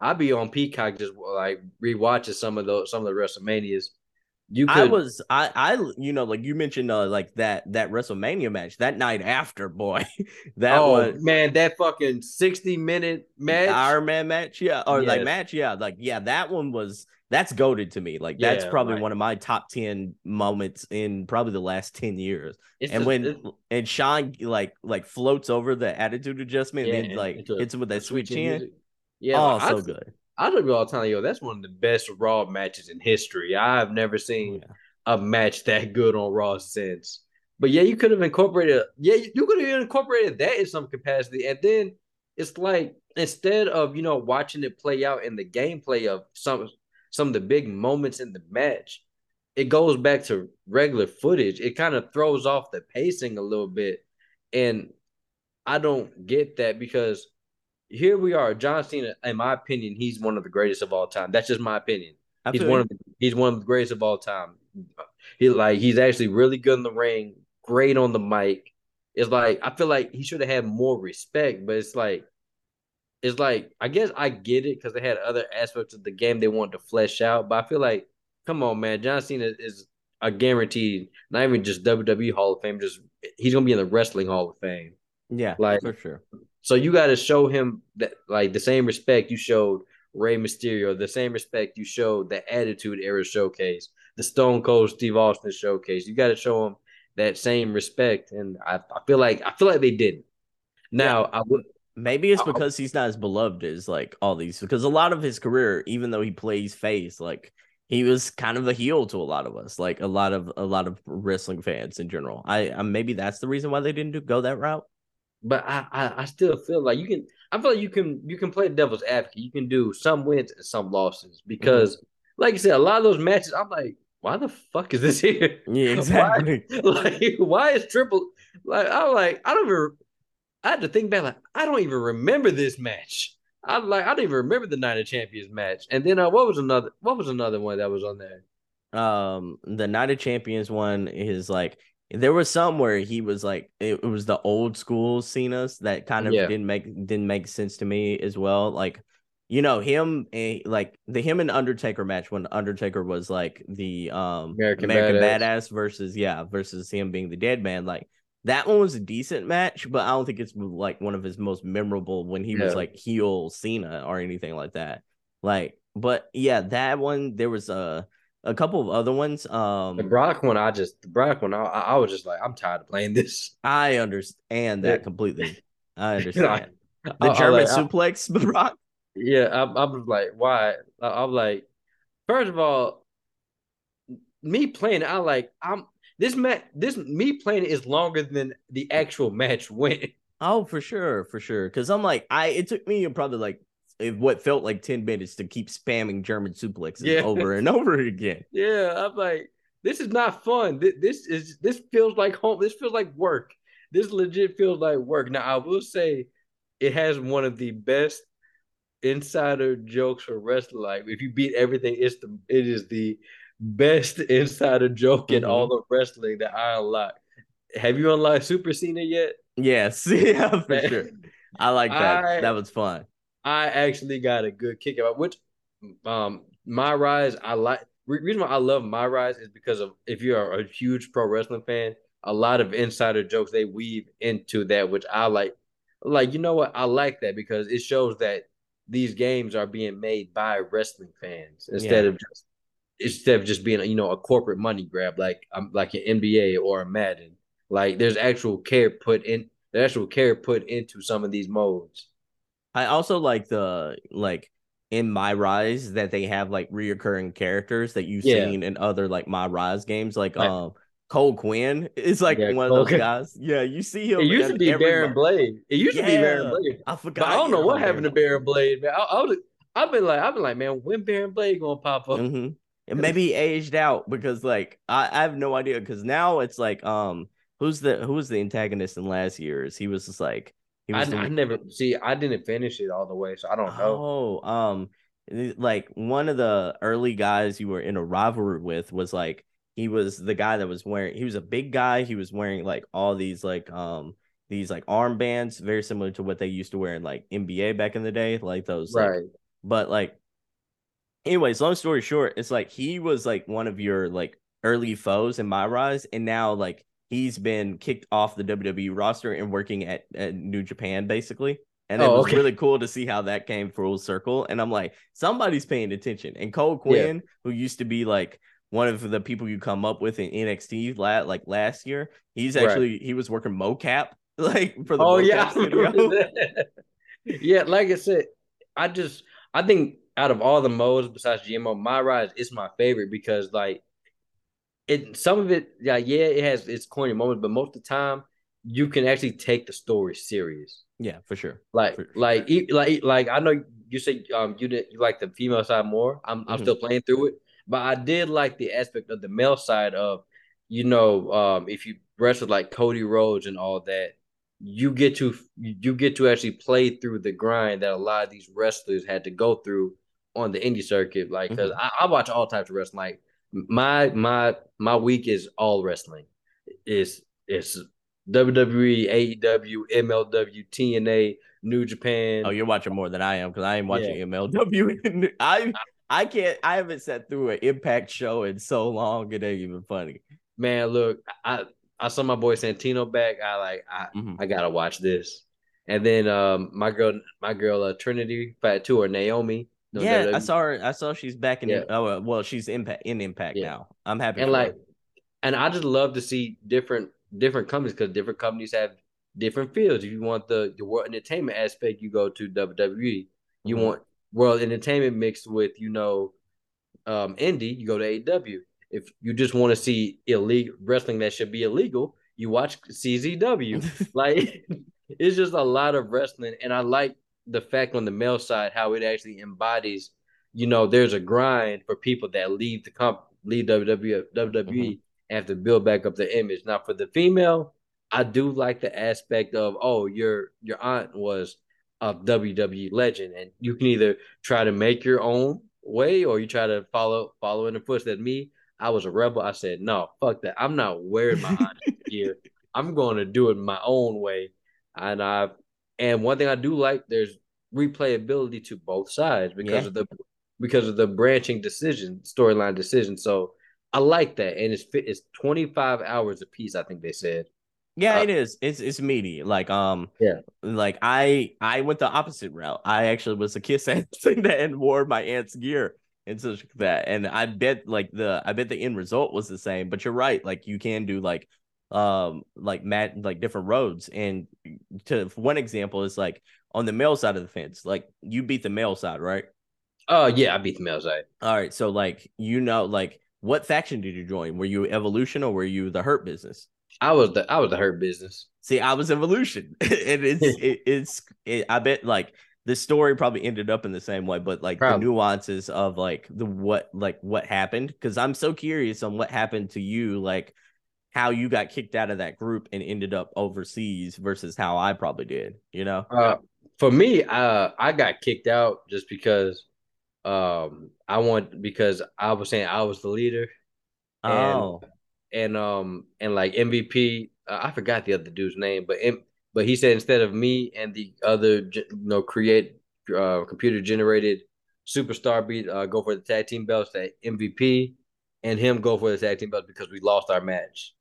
Speaker 2: I'd be on Peacock just like rewatching some of those some of the WrestleManias.
Speaker 1: You could, I was I I you know like you mentioned uh, like that that WrestleMania match that night after boy <laughs> that
Speaker 2: oh
Speaker 1: was,
Speaker 2: man that fucking sixty minute match
Speaker 1: Iron Man match yeah or yes. like match yeah like yeah that one was that's goaded to me. Like that's probably right. one of my top ten moments in probably the last ten years. It's and just, when and Shawn like like floats over the attitude adjustment yeah, and then like hits him with that sweet chin. Music. Yeah, oh, so I, good.
Speaker 2: I tell you all the time, yo, that's one of the best Raw matches in history. I've never seen oh, yeah. a match <laughs> that good on Raw since. But yeah, you could have incorporated. Yeah, you could have incorporated that in some capacity, and then it's like instead of you know watching it play out in the gameplay of some some of the big moments in the match, it goes back to regular footage. It kind of throws off the pacing a little bit. And I don't get that because here we are. John Cena, in my opinion, he's one of the greatest of all time. That's just my opinion. Absolutely. He's one of the, he's one of the greatest of all time. He like he's actually really good in the ring, great on the mic. It's like I feel like he should have had more respect, but it's like it's like I guess I get it because they had other aspects of the game they wanted to flesh out. But I feel like, come on, man, John Cena is a guaranteed, not even just WWE Hall of Fame, just he's gonna be in the Wrestling Hall of Fame.
Speaker 1: Yeah, like for sure.
Speaker 2: So you got to show him that like the same respect you showed Rey Mysterio, the same respect you showed the Attitude Era showcase, the Stone Cold Steve Austin showcase. You got to show him that same respect, and I, I feel like I feel like they didn't. Now yeah. I would
Speaker 1: Maybe it's because he's not as beloved as like all these because a lot of his career, even though he plays face, like he was kind of a heel to a lot of us, like a lot of a lot of wrestling fans in general. I, I maybe that's the reason why they didn't do, go that route.
Speaker 2: But I, I, I still feel like you can. I feel like you can you can play the devil's advocate. You can do some wins and some losses because, mm-hmm. like you said, a lot of those matches, I'm like, why the fuck is this <laughs> here?
Speaker 1: Yeah, exactly.
Speaker 2: Why, <laughs> like, why is triple? Like, I'm like, I don't even I had to think back, like, I don't even remember this match. I like I don't even remember the Night of Champions match. And then uh, what was another what was another one that was on there?
Speaker 1: Um the Night of Champions one is like there was some where he was like it, it was the old school Cena's that kind of yeah. didn't make didn't make sense to me as well. Like you know him like the him and Undertaker match when Undertaker was like the um American, American Badass. Badass versus yeah versus him being the dead man like that one was a decent match, but I don't think it's like one of his most memorable when he yeah. was like heel Cena or anything like that. Like, but yeah, that one there was a a couple of other ones. Um,
Speaker 2: the Brock one, I just the Brock one, I, I was just like, I'm tired of playing this.
Speaker 1: I understand that yeah. completely. I <laughs> understand you know, the I, German I, suplex, <laughs> Brock.
Speaker 2: Yeah, I'm, I'm like, why? I'm like, first of all, me playing, I like, I'm this match, this me playing is longer than the actual match <laughs> went.
Speaker 1: Oh, for sure, for sure. Because I'm like, I it took me probably like what felt like 10 minutes to keep spamming German suplexes yeah. over and over again. <laughs>
Speaker 2: Yeah, I'm like, this is not fun. This is this feels like home. This feels like work. This legit feels like work. Now, I will say it has one of the best insider jokes for wrestling. life. if you beat everything, it's the it is the best <laughs> insider joke mm-hmm. in all of wrestling that I unlocked. Have you unlocked Super Cena yet?
Speaker 1: Yes, <laughs> yeah, for sure. I like that. I, that was fun.
Speaker 2: I actually got a good kick out, which um my rise, I like reason why I love my rise is because of if you are a huge pro wrestling fan, a lot of insider jokes they weave into that, which I like. Like, you know what? I like that because it shows that these games are being made by wrestling fans instead yeah. of just instead of just being you know a corporate money grab like um, like an NBA or a Madden. Like there's actual care put in there's actual care put into some of these modes.
Speaker 1: I also like the like in my rise that they have like reoccurring characters that you've yeah. seen in other like my rise games like right. um Cole Quinn is like yeah, one Cole of those guys. Yeah, you see him.
Speaker 2: It used to be Baron Blade. It used yeah, to be Baron Blade. I forgot. But I don't know what happened to Baron Blade, man. I, I I've been like, I've been like, man, when Baron Blade gonna pop up?
Speaker 1: Mm-hmm. It maybe aged out because like I, I have no idea because now it's like um who's the who was the antagonist in last year's? He was just like he
Speaker 2: I, I never see I didn't finish it all the way, so I don't
Speaker 1: know. Oh, um like one of the early guys you were in a rivalry with was like he was the guy that was wearing he was a big guy, he was wearing like all these like um these like armbands, very similar to what they used to wear in like NBA back in the day, like those right. Like, But like, anyways, long story short, it's like he was like one of your like early foes in my rise, and now like he's been kicked off the WWE roster and working at, at New Japan basically. And it
Speaker 2: Oh,
Speaker 1: was
Speaker 2: okay.
Speaker 1: really cool to see how that came full circle. And I'm like, somebody's paying attention. And Cole Quinn, who used to be like one of the people you come up with in NXT like last year, he's
Speaker 2: Right.
Speaker 1: actually he was working mocap <laughs> like for the
Speaker 2: Oh yeah, <laughs> yeah. Like I said, I just I think out of all the modes besides GMO, my rise is my favorite because like it some of it, yeah, yeah, it has its corny moments, but most of the time you can actually take the story serious.
Speaker 1: Yeah, for sure.
Speaker 2: Like
Speaker 1: For-
Speaker 2: like e- like like I know you say um you did you like the female side more. I'm I'm
Speaker 1: Mhm.
Speaker 2: still playing through it, but I did like the aspect of the male side of you know um if you wrestle like Cody Rhodes and all that, you get to you get to actually play through the grind that a lot of these wrestlers had to go through on the indie circuit. Like because
Speaker 1: Mhm.
Speaker 2: I, I watch all types of wrestling. Like my my my week is all wrestling. It's it's WWE, AEW, MLW, TNA, New Japan.
Speaker 1: Oh, you're watching more than I am because I ain't watching MLW. <laughs> I I can't. I haven't sat through an Impact show in so long. It ain't even funny.
Speaker 2: Man, look, I I saw my boy Santino back. I like I
Speaker 1: Mhm.
Speaker 2: I gotta watch this. And then um my girl my girl uh, Trinity Fatu or Naomi. No,
Speaker 1: yeah, I saw her. I saw she's back in.
Speaker 2: Yeah.
Speaker 1: Oh well, she's impact in Impact
Speaker 2: Yeah.
Speaker 1: now. I'm happy.
Speaker 2: and
Speaker 1: for
Speaker 2: like
Speaker 1: her.
Speaker 2: and I just love to see different different companies because different companies have different fields. If you want the the world entertainment aspect, you go to WWE. You
Speaker 1: Mhm.
Speaker 2: want world entertainment mixed with you know um indie, you go to AEW. If you just want to see illegal wrestling that should be illegal, you watch CZW. <laughs> like <laughs> it's just a lot of wrestling, and I like the fact on the male side how it actually embodies. You know, there's a grind for people that leave the comp, leave WWE, mm-hmm. have to build back up the image. Now, for the female, I do like the aspect of oh, your your aunt was a WWE legend, and you can either try to make your own way or you try to follow follow in the footsteps. Me, I was a rebel. I said no, fuck that. I'm not wearing my <laughs> aunt's gear. I'm going to do it my own way. And I and one thing I do like there's replayability to both sides because
Speaker 1: Yeah.
Speaker 2: of the because of the branching decision storyline decision. So I like that, and it's. It's 25 hours a piece. I think they said.
Speaker 1: Yeah,
Speaker 2: Uh,
Speaker 1: it is. It's it's meaty. Like um,
Speaker 2: Yeah.
Speaker 1: Like I I went the opposite route. I actually was a kiss ass and wore my aunt's gear and such like that. And I bet like the I bet the end result was the same. But you're right. Like you can do like um like mat like different roads. And to one example is like on the male side of the fence. Like you beat the male side, right?
Speaker 2: Oh yeah, I beat the male side.
Speaker 1: All right. So like you know like what faction did you join? Were you Evolution or were you the Hurt Business?
Speaker 2: I was the I was the hurt business.
Speaker 1: See, I was evolution, <laughs> and it's <laughs> it, it's it, I bet like the story probably ended up in the same way, but like
Speaker 2: Probably.
Speaker 1: the nuances of like the what like what happened because I'm so curious on what happened to you, like how you got kicked out of that group and ended up overseas versus how I probably did, you know?
Speaker 2: Uh, for me, uh, I got kicked out just because um I want because I was saying I was the leader
Speaker 1: Oh,
Speaker 2: and um and like MVP, uh, I forgot the other dude's name, but M- but he said instead of me and the other you know create uh computer generated superstar beat uh go for the tag team belts that MVP and him go for the tag team belts because we lost our match.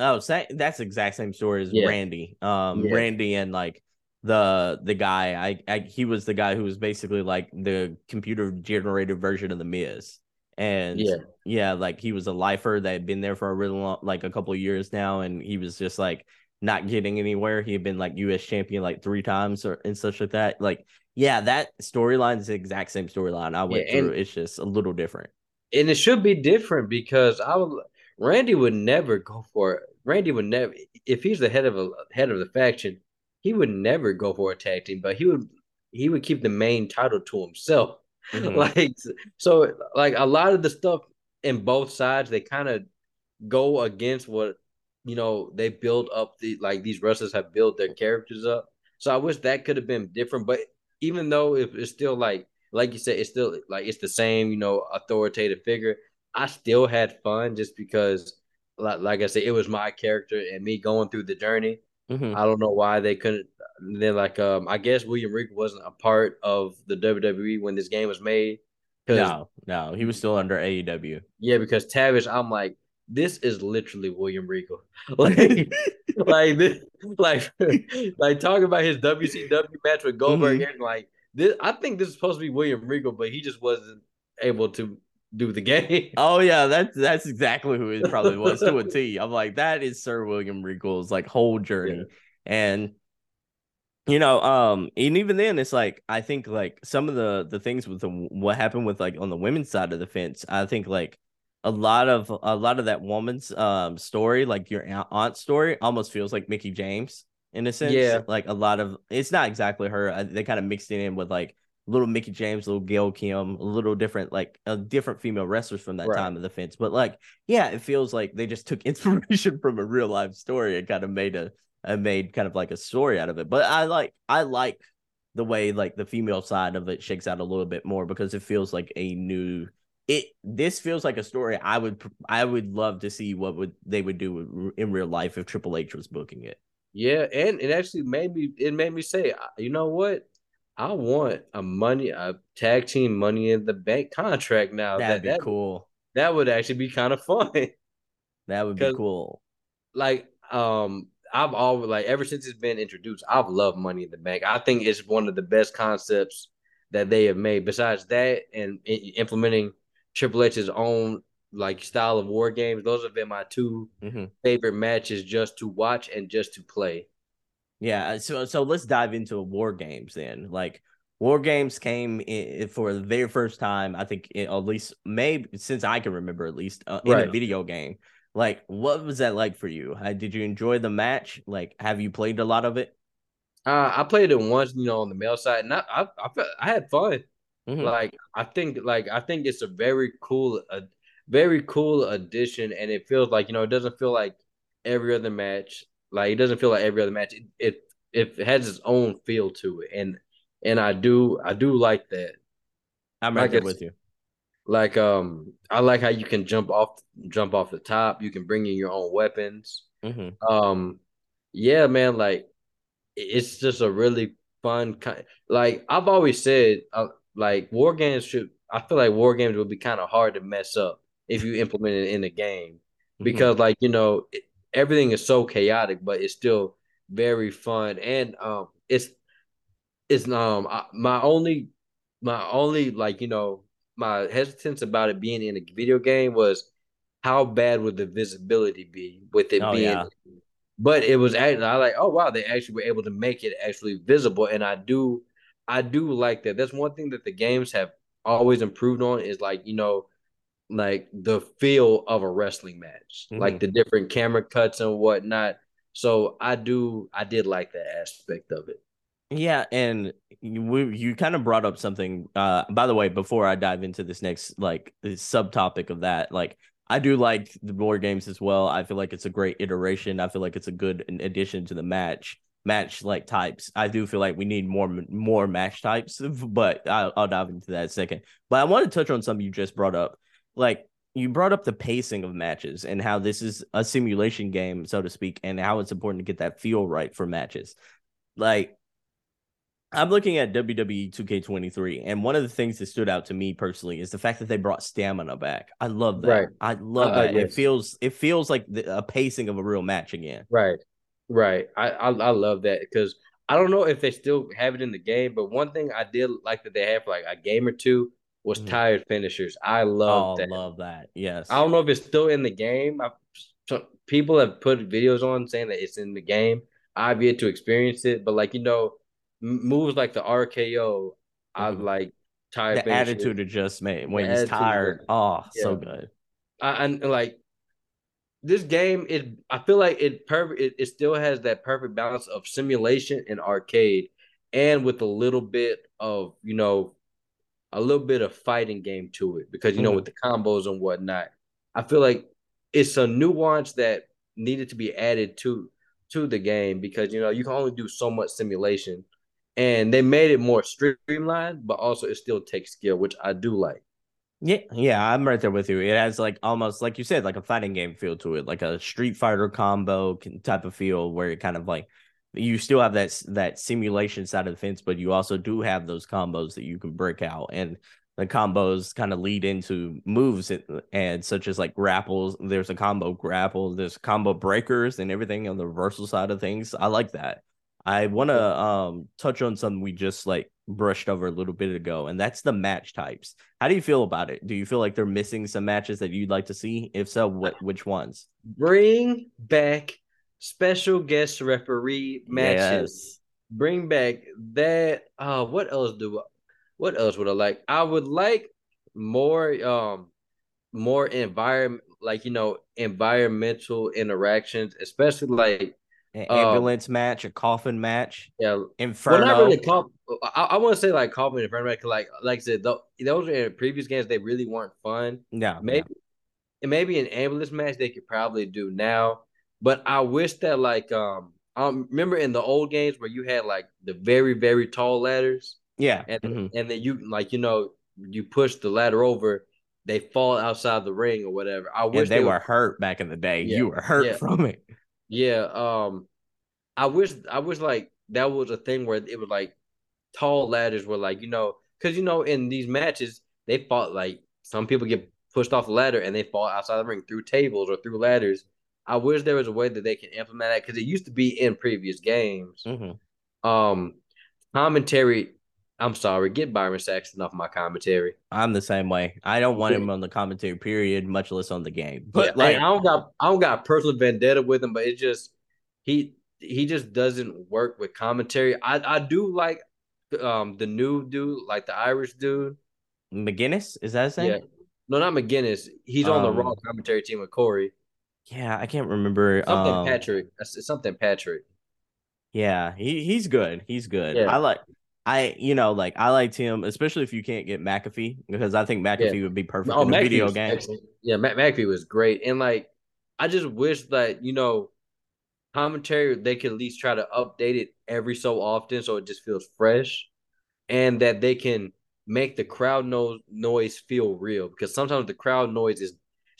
Speaker 1: Oh, sa- that's the exact same story as
Speaker 2: Yeah.
Speaker 1: Randy. Um,
Speaker 2: Yeah.
Speaker 1: Randy and like the the guy I, I he was the guy who was basically like the computer generated version of the Miz. And
Speaker 2: Yeah.
Speaker 1: yeah, like he was a lifer that had been there for a really long like a couple of years now, and he was just like not getting anywhere. He had been like US champion like three times or and such like that. Like, yeah, that storyline is the exact same storyline I went
Speaker 2: Yeah, and-
Speaker 1: through. It's just a little different.
Speaker 2: and it should be different because I would Randy would never go for it. Randy would never if he's the head of a head of the faction, he would never go for a tag team, but he would he would keep the main title to himself. <laughs>
Speaker 1: Mhm.
Speaker 2: Like so like a lot of the stuff in both sides they kind of go against what you know they build up the like these wrestlers have built their characters up. So I wish that could have been different, but even though it, it's still like like you said, it's still like it's the same, you know, authoritative figure. I still had fun just because, like, like I said, it was my character and me going through the journey. Mm-hmm. I don't know why they couldn't. Then like um, I guess William Regal wasn't a part of the WWE when this game was made.
Speaker 1: No, no, he was still under AEW.
Speaker 2: Yeah, because Tavish, I'm like, this is literally William Regal. <laughs> like, like this, like, like talking about his WCW match with Goldberg, mm-hmm. and like this. I think this is supposed to be William Regal, but he just wasn't able to do the game.
Speaker 1: Oh <laughs> yeah, that's that's exactly who it probably was to a T. I'm like, that is Sir William Regal's like whole journey. Yeah. And you know, um, and even then it's like I think like some of the the things with the what happened with like on the women's side of the fence, I think like a lot of a lot of that woman's um story, like your aunt story, almost feels like Mickie James in a sense. Yeah, like a lot of it's not exactly her. They kind of mixed it in with like little Mickie James, little Gail Kim, a little different, like a different female wrestlers from that right. time of the fence. But like, yeah, it feels like they just took <laughs> inspiration from a real life story and kind of made a, a made kind of like a story out of it. But I like I like the way like the female side of it shakes out a little bit more because it feels like a new it this feels like a story I would I would love to see what would they would do in real life if Triple H was booking it.
Speaker 2: Yeah, and it actually made me it made me say, you know what? I want a money a tag team money in the bank contract now.
Speaker 1: That'd that, be that, cool.
Speaker 2: That would actually be kind of fun. <laughs>
Speaker 1: That would be cool.
Speaker 2: Like um I've always like ever since it's been introduced, I've loved Money in the Bank. I think it's one of the best concepts that they have made. Besides that, and implementing Triple H's own like style of war games, those have been my 2 mm-hmm. favorite matches just to watch and just to play.
Speaker 1: Yeah, so so let's dive into war games then. Like war games came in, for the very first time, I think, at least maybe since I can remember, at least uh, in right. a video game. Like, what was that like for you? did you enjoy the match? Like, have you played a lot of it?
Speaker 2: Uh, I played it once, you know, on the male side, and I I, I, felt, I had fun. Mm-hmm. Like, I think, like, I think it's a very cool, a very cool addition, and it feels like you know, it doesn't feel like every other match. Like, it doesn't feel like every other match. It it, it has its own feel to it, and and I do I do like that.
Speaker 1: I'm right like with you.
Speaker 2: Like um, I like how you can jump off jump off the top. You can bring in your own weapons. Mm-hmm. Um, yeah, man. Like it's just a really fun kind. Like I've always said, uh, like war games should. I feel like war games would be kind of hard to mess up if you implement it in a game mm-hmm. because, like you know, it, everything is so chaotic, but it's still very fun. And um, it's it's um my only my only like you know my hesitance about it being in a video game was how bad would the visibility be with it oh, being yeah. but it was actually I like oh wow they actually were able to make it actually visible. And I do I do like that. That's one thing that the games have always improved on is like you know like the feel of a wrestling match mm-hmm. like the different camera cuts and whatnot so I do I did like that aspect of it
Speaker 1: yeah, and you, you kind of brought up something. Uh, by the way, before I dive into this next like subtopic of that, like I do like the war games as well. I feel like it's a great iteration. I feel like it's a good addition to the match match like types. I do feel like we need more more match types, but I'll, I'll dive into that second. But I want to touch on something you just brought up, like you brought up the pacing of matches and how this is a simulation game, so to speak, and how it's important to get that feel right for matches. Like I'm looking at WWE 2K23, and one of the things that stood out to me personally is the fact that they brought stamina back. I love that. Right. I love uh, that. Yes. It feels it feels like the, a pacing of a real match again.
Speaker 2: Right, right. I I, I love that because I don't know if they still have it in the game, but one thing I did like that they have like a game or two was mm. tired finishers. I love oh, that.
Speaker 1: Love that. Yes.
Speaker 2: I don't know if it's still in the game. I, people have put videos on saying that it's in the game. I've yet to experience it, but like you know moves like the RKO, I mm-hmm. like
Speaker 1: tired. The attitude adjustment when he's tired. Oh, yeah. so good.
Speaker 2: I, and like this game, it I feel like it perfect. It, it still has that perfect balance of simulation and arcade, and with a little bit of you know, a little bit of fighting game to it because you mm-hmm. know with the combos and whatnot. I feel like it's a nuance that needed to be added to to the game because you know you can only do so much simulation and they made it more streamlined, but also it still takes skill, which I do like.
Speaker 1: Yeah, yeah, I'm right there with you. It has like almost like you said, like a fighting game feel to it, like a Street Fighter combo type of feel, where it kind of like you still have that that simulation side of the fence, but you also do have those combos that you can break out, and the combos kind of lead into moves and, and such as like grapples. There's a combo grapple, there's combo breakers, and everything on the reversal side of things. I like that. I want to um touch on something we just like brushed over a little bit ago, and that's the match types. How do you feel about it? Do you feel like they're missing some matches that you'd like to see? If so, what which ones?
Speaker 2: Bring back special guest referee matches. Yes. Bring back that. Uh, what else do? I, What else would I like? I would like more um more environment like you know environmental interactions, especially like
Speaker 1: an um, ambulance um, match, a coffin match.
Speaker 2: Yeah,
Speaker 1: Inferno. Well, not really.
Speaker 2: I, I want to say like coffin Inferno, like like I said, those in previous games they really weren't fun.
Speaker 1: Yeah,
Speaker 2: maybe
Speaker 1: yeah.
Speaker 2: maybe an ambulance match they could probably do now. But I wish that like um I remember in the old games where you had like the very very tall ladders.
Speaker 1: Yeah,
Speaker 2: and mm-hmm. and then you like you know you push the ladder over, they fall outside the ring or whatever. I wish
Speaker 1: they, they were would... hurt back in the day. Yeah, you were hurt
Speaker 2: yeah.
Speaker 1: from it.
Speaker 2: Yeah, um, I wish I wish like that was a thing where it was like tall ladders were like you know because you know in these matches they fought like some people get pushed off the ladder and they fall outside the ring through tables or through ladders. I wish there was a way that they can implement that because it used to be in previous games.
Speaker 1: Mm-hmm.
Speaker 2: Um, commentary. I'm sorry, get Byron Saxton off my commentary.
Speaker 1: I'm the same way. I don't want him on the commentary period, much less on the game. But
Speaker 2: yeah, like, I don't got I don't got personal vendetta with him, but it's just he he just doesn't work with commentary. I I do like um the new dude, like the Irish dude.
Speaker 1: McGinnis, is that his name? Yeah.
Speaker 2: No, not McGinnis. He's um, on the Raw um, commentary team with Corey.
Speaker 1: Yeah, I can't remember.
Speaker 2: Something
Speaker 1: um,
Speaker 2: Patrick. Something Patrick.
Speaker 1: Yeah, he he's good. He's good. Yeah. I like I you know like I liked him, especially if you can't get McAfee because I think McAfee yeah. would be perfect oh, in McAfee video game.
Speaker 2: Excellent. Yeah, McAfee was great, and like I just wish that you know commentary they could at least try to update it every so often so it just feels fresh, and that they can make the crowd no- noise feel real because sometimes the crowd noise is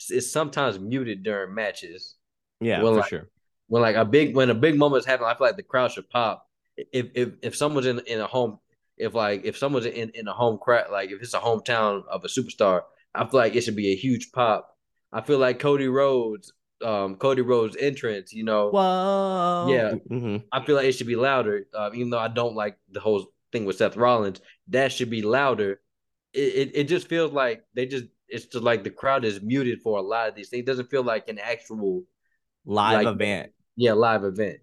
Speaker 2: is sometimes muted during matches.
Speaker 1: Yeah, when, for like, sure.
Speaker 2: When like a big when a big moment is happening, I feel like the crowd should pop. If if if someone's in in a home, if like if someone's in in a home crowd, like if it's a hometown of a superstar, I feel like it should be a huge pop. I feel like Cody Rhodes, um, Cody Rhodes' entrance, you know,
Speaker 1: Whoa.
Speaker 2: yeah, mm-hmm. I feel like it should be louder. Uh, even though I don't like the whole thing with Seth Rollins, that should be louder. It, it, it just feels like they just it's just like the crowd is muted for a lot of these things. It doesn't feel like an actual
Speaker 1: live like, event.
Speaker 2: Yeah, live event.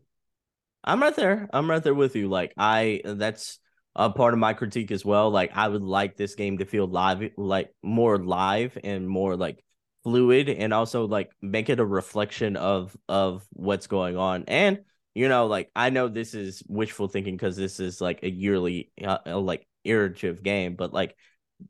Speaker 1: I'm right there. I'm right there with you. Like I that's a part of my critique as well. Like I would like this game to feel live like more live and more like fluid and also like make it a reflection of of what's going on. And you know, like I know this is wishful thinking because this is like a yearly uh, like iterative game, but like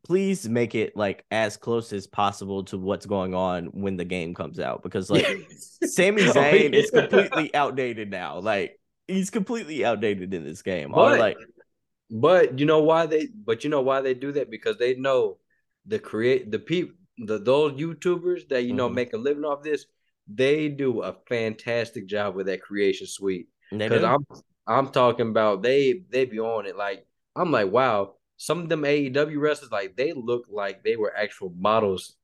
Speaker 1: please make it like as close as possible to what's going on when the game comes out because like <laughs> Sami oh, Zayn is completely outdated now. Like he's completely outdated in this game. But, or, like
Speaker 2: but you know why they but you know why they do that because they know the create the people the those YouTubers that you know mm-hmm. make a living off this, they do a fantastic job with that creation suite. Because I'm I'm talking about they they be on it like I'm like wow some of them AEW wrestlers, like they look like they were actual models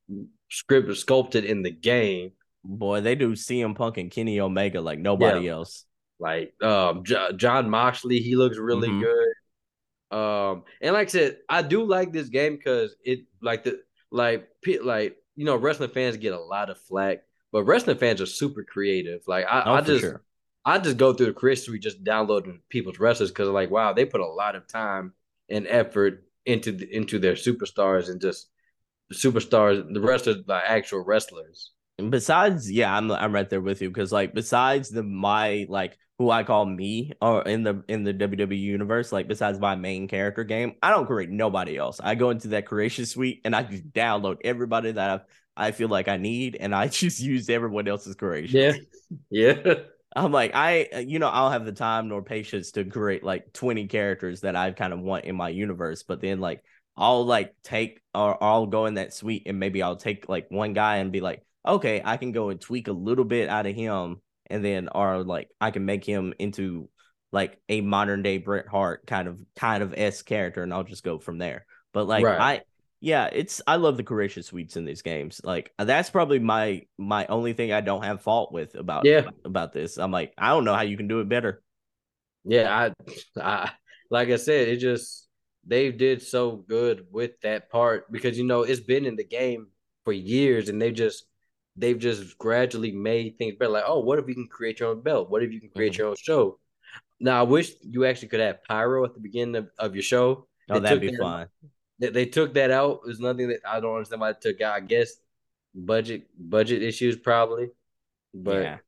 Speaker 2: scripted sculpted in the game.
Speaker 1: Boy, they do CM Punk and Kenny Omega like nobody yeah. else.
Speaker 2: Like um J- Jon Moxley, he looks really mm-hmm. good. Um and like I said, I do like this game because it like the like pit like you know wrestling fans get a lot of flack, but wrestling fans are super creative. Like I, oh, I just sure. I just go through the history just downloading people's wrestlers because like wow, they put a lot of time and effort into the, into their superstars and just superstars. The rest are like actual wrestlers.
Speaker 1: And besides, yeah, I'm I'm right there with you because like besides the my like who I call me or in the in the WWE universe, like besides my main character game, I don't create nobody else. I go into that creation suite and I just download everybody that I've, I feel like I need, and I <laughs> just use everyone else's creation.
Speaker 2: Yeah, yeah. <laughs>
Speaker 1: I'm like, I, uh, you know, I don't have the time nor patience to create like 20 characters that I kind of want in my universe. But then, like, I'll like take or I'll go in that suite and maybe I'll take like one guy and be like, okay, I can go and tweak a little bit out of him, and then or like I can make him into like a modern day Bret Hart kind of kind of s character, and I'll just go from there. But like
Speaker 2: Right.
Speaker 1: I yeah, it's I love the creation suites in these games. Like that's probably my my only thing I don't have fault with about
Speaker 2: Yeah.
Speaker 1: about this. I'm like I don't know how you can do it better.
Speaker 2: Yeah, I, <laughs> I like I said, it just they did so good with that part because you know it's been in the game for years, and they just they've just gradually made things better. Like, oh, what if you can create your own belt? What if you can create
Speaker 1: Mhm.
Speaker 2: your own show? Now, I wish you actually could have pyro at the beginning of, of your show.
Speaker 1: Oh,
Speaker 2: They
Speaker 1: that'd be
Speaker 2: that-
Speaker 1: fun.
Speaker 2: They, they took that out. It was nothing that I don't understand why they took out. I guess budget budget issues probably, but
Speaker 1: yeah.